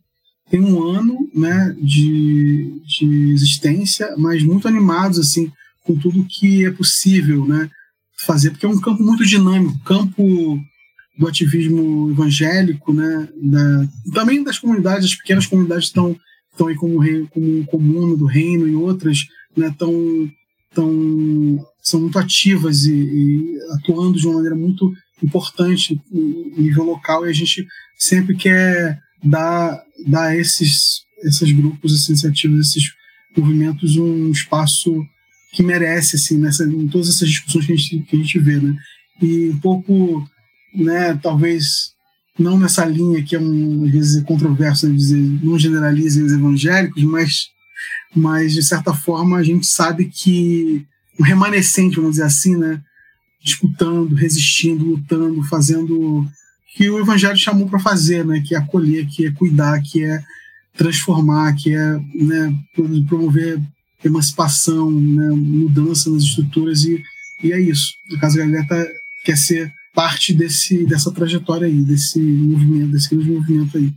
tem um ano né, de, de existência, mas muito animados assim com tudo que é possível né, fazer, porque é um campo muito dinâmico, campo do ativismo evangélico, né, da, também das comunidades, as pequenas comunidades estão estão aí como, rei, como comuna do reino e outras né, tão, tão, são muito ativas e, e atuando de uma maneira muito importante em nível local e a gente sempre quer dar, dar esses, esses grupos, essas iniciativas, esses movimentos um espaço que merece, assim, nessa, em todas essas discussões que a gente, que a gente vê, né? E um pouco, né, talvez não nessa linha que é um, às vezes controverso né, dizer não generalizem os evangélicos, mas, mas de certa forma a gente sabe que o remanescente, vamos dizer assim, né, disputando, resistindo, lutando, fazendo que o evangelho chamou para fazer, né? Que é acolher, que é cuidar, que é transformar, que é né, promover emancipação, né, mudança nas estruturas e, e é isso. O Casa Galileta tá, quer ser parte desse, dessa trajetória aí, desse movimento, desse movimento aí.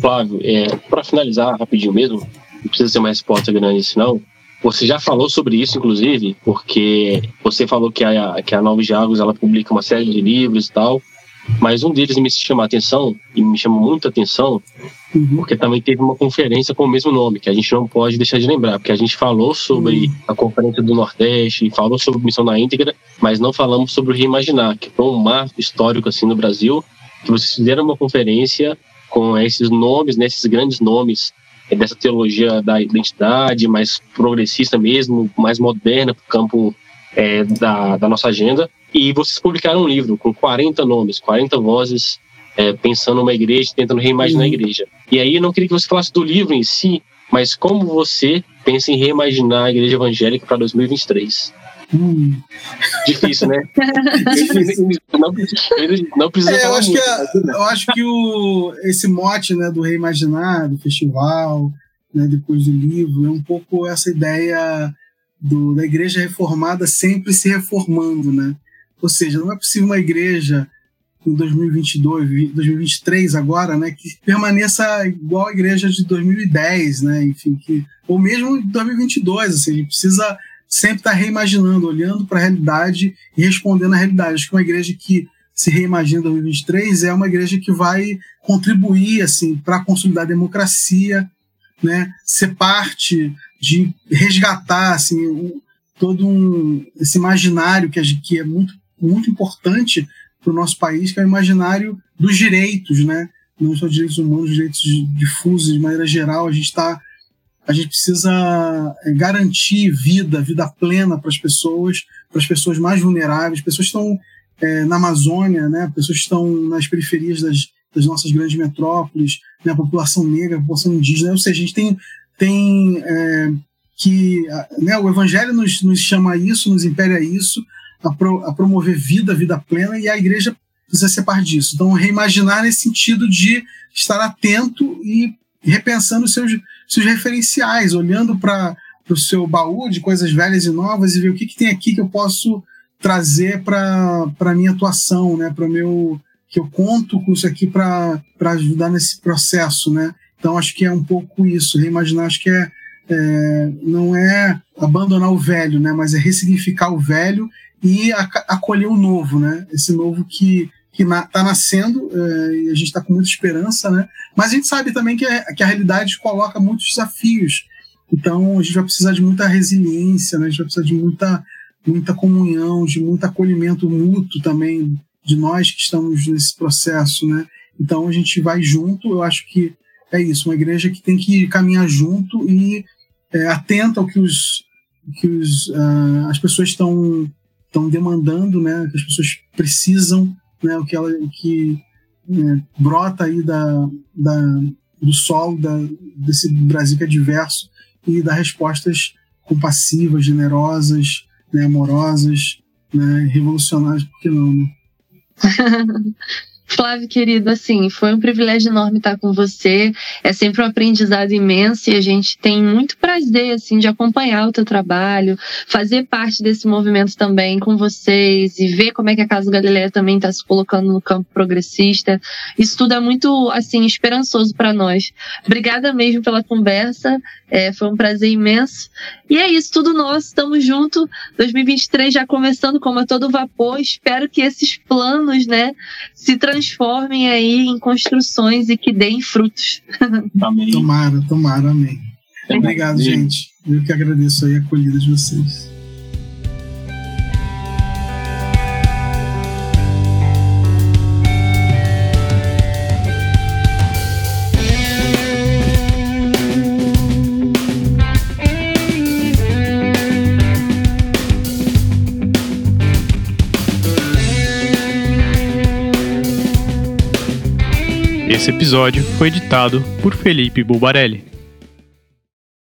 Flávio, é, para finalizar rapidinho mesmo, não precisa ser uma resposta grande assim não, você já falou sobre isso, inclusive, porque você falou que a, que a Nova Jagos ela publica uma série de livros e tal, mas um deles me chama a atenção, e me chama muita atenção, uhum. porque também teve uma conferência com o mesmo nome, que a gente não pode deixar de lembrar, porque a gente falou sobre uhum. a Conferência do Nordeste, falou sobre Missão na Íntegra, mas não falamos sobre o Reimaginar, que foi um marco histórico assim no Brasil, que vocês fizeram uma conferência com esses nomes, né, esses grandes nomes é, dessa teologia da identidade, mais progressista mesmo, mais moderna para o campo é, da, da nossa agenda. E vocês publicaram um livro com 40 nomes, 40 vozes, é, pensando numa igreja, tentando reimaginar uhum. a igreja. E aí eu não queria que você falasse do livro em si, mas como você pensa em reimaginar a igreja evangélica para 2023? Hum. Difícil, né? <laughs> não, não precisa é, eu acho muito, que a, Eu acho que o, esse mote né, do reimaginar, do festival, né, depois do livro. É um pouco essa ideia do, da igreja reformada sempre se reformando, né? Ou seja, não é possível uma igreja em 2022, 2023 agora, né, que permaneça igual a igreja de 2010, né, enfim, que ou mesmo em 2022, assim, a gente precisa sempre estar reimaginando, olhando para a realidade e respondendo à realidade. Acho que uma igreja que se reimagina em 2023 é uma igreja que vai contribuir assim para consolidar a democracia, né, ser parte de resgatar assim todo um, esse imaginário que, que é muito muito importante para o nosso país, que é o imaginário dos direitos, né? Não só direitos humanos, direitos difusos de maneira geral. A gente está a gente precisa é, garantir vida, vida plena para as pessoas, para as pessoas mais vulneráveis, pessoas que estão é, na Amazônia, né, pessoas que estão nas periferias das, das nossas grandes metrópoles, né, a população negra, a população indígena, ou seja, a gente tem, tem é, que né, o Evangelho nos, nos chama a isso, nos impere a isso, a, pro, a promover vida, vida plena, e a igreja precisa ser parte disso. Então, reimaginar nesse sentido de estar atento e repensando seus, seus referenciais, olhando para o seu baú de coisas velhas e novas e ver o que, que tem aqui que eu posso trazer para a minha atuação, né? para meu que eu conto com isso aqui para ajudar nesse processo, né? Então acho que é um pouco isso, reimaginar acho que é, é não é abandonar o velho, né? Mas é ressignificar o velho e acolher o novo, né? Esse novo que que está nascendo é, e a gente está com muita esperança, né? Mas a gente sabe também que a, que a realidade coloca muitos desafios. Então a gente vai precisar de muita resiliência, né? A gente vai precisar de muita muita comunhão, de muito acolhimento mútuo também de nós que estamos nesse processo, né? Então a gente vai junto. Eu acho que é isso, uma igreja que tem que caminhar junto e é, atenta ao que os que os, uh, as pessoas estão estão demandando, né? Que as pessoas precisam, né? O que ela o que né, brota aí da, da do solo da, desse Brasil que é diverso e dar respostas compassivas, generosas, né, amorosas, né, revolucionárias, por que não? Né? <laughs> Flávio, querido, assim, foi um privilégio enorme estar com você. É sempre um aprendizado imenso e a gente tem muito prazer, assim, de acompanhar o teu trabalho, fazer parte desse movimento também com vocês e ver como é que a Casa Galileia também está se colocando no campo progressista. Isso tudo é muito, assim, esperançoso para nós. Obrigada mesmo pela conversa. É, foi um prazer imenso. E é isso, tudo nosso, estamos juntos. 2023 já começando como a todo vapor. Espero que esses planos, né, se transformem aí em construções e que deem frutos. <laughs> Amém. Tomara, tomara, amém. amém. Obrigado, gente. Eu que agradeço aí a acolhida de vocês. Esse episódio foi editado por Felipe Bulbarelli.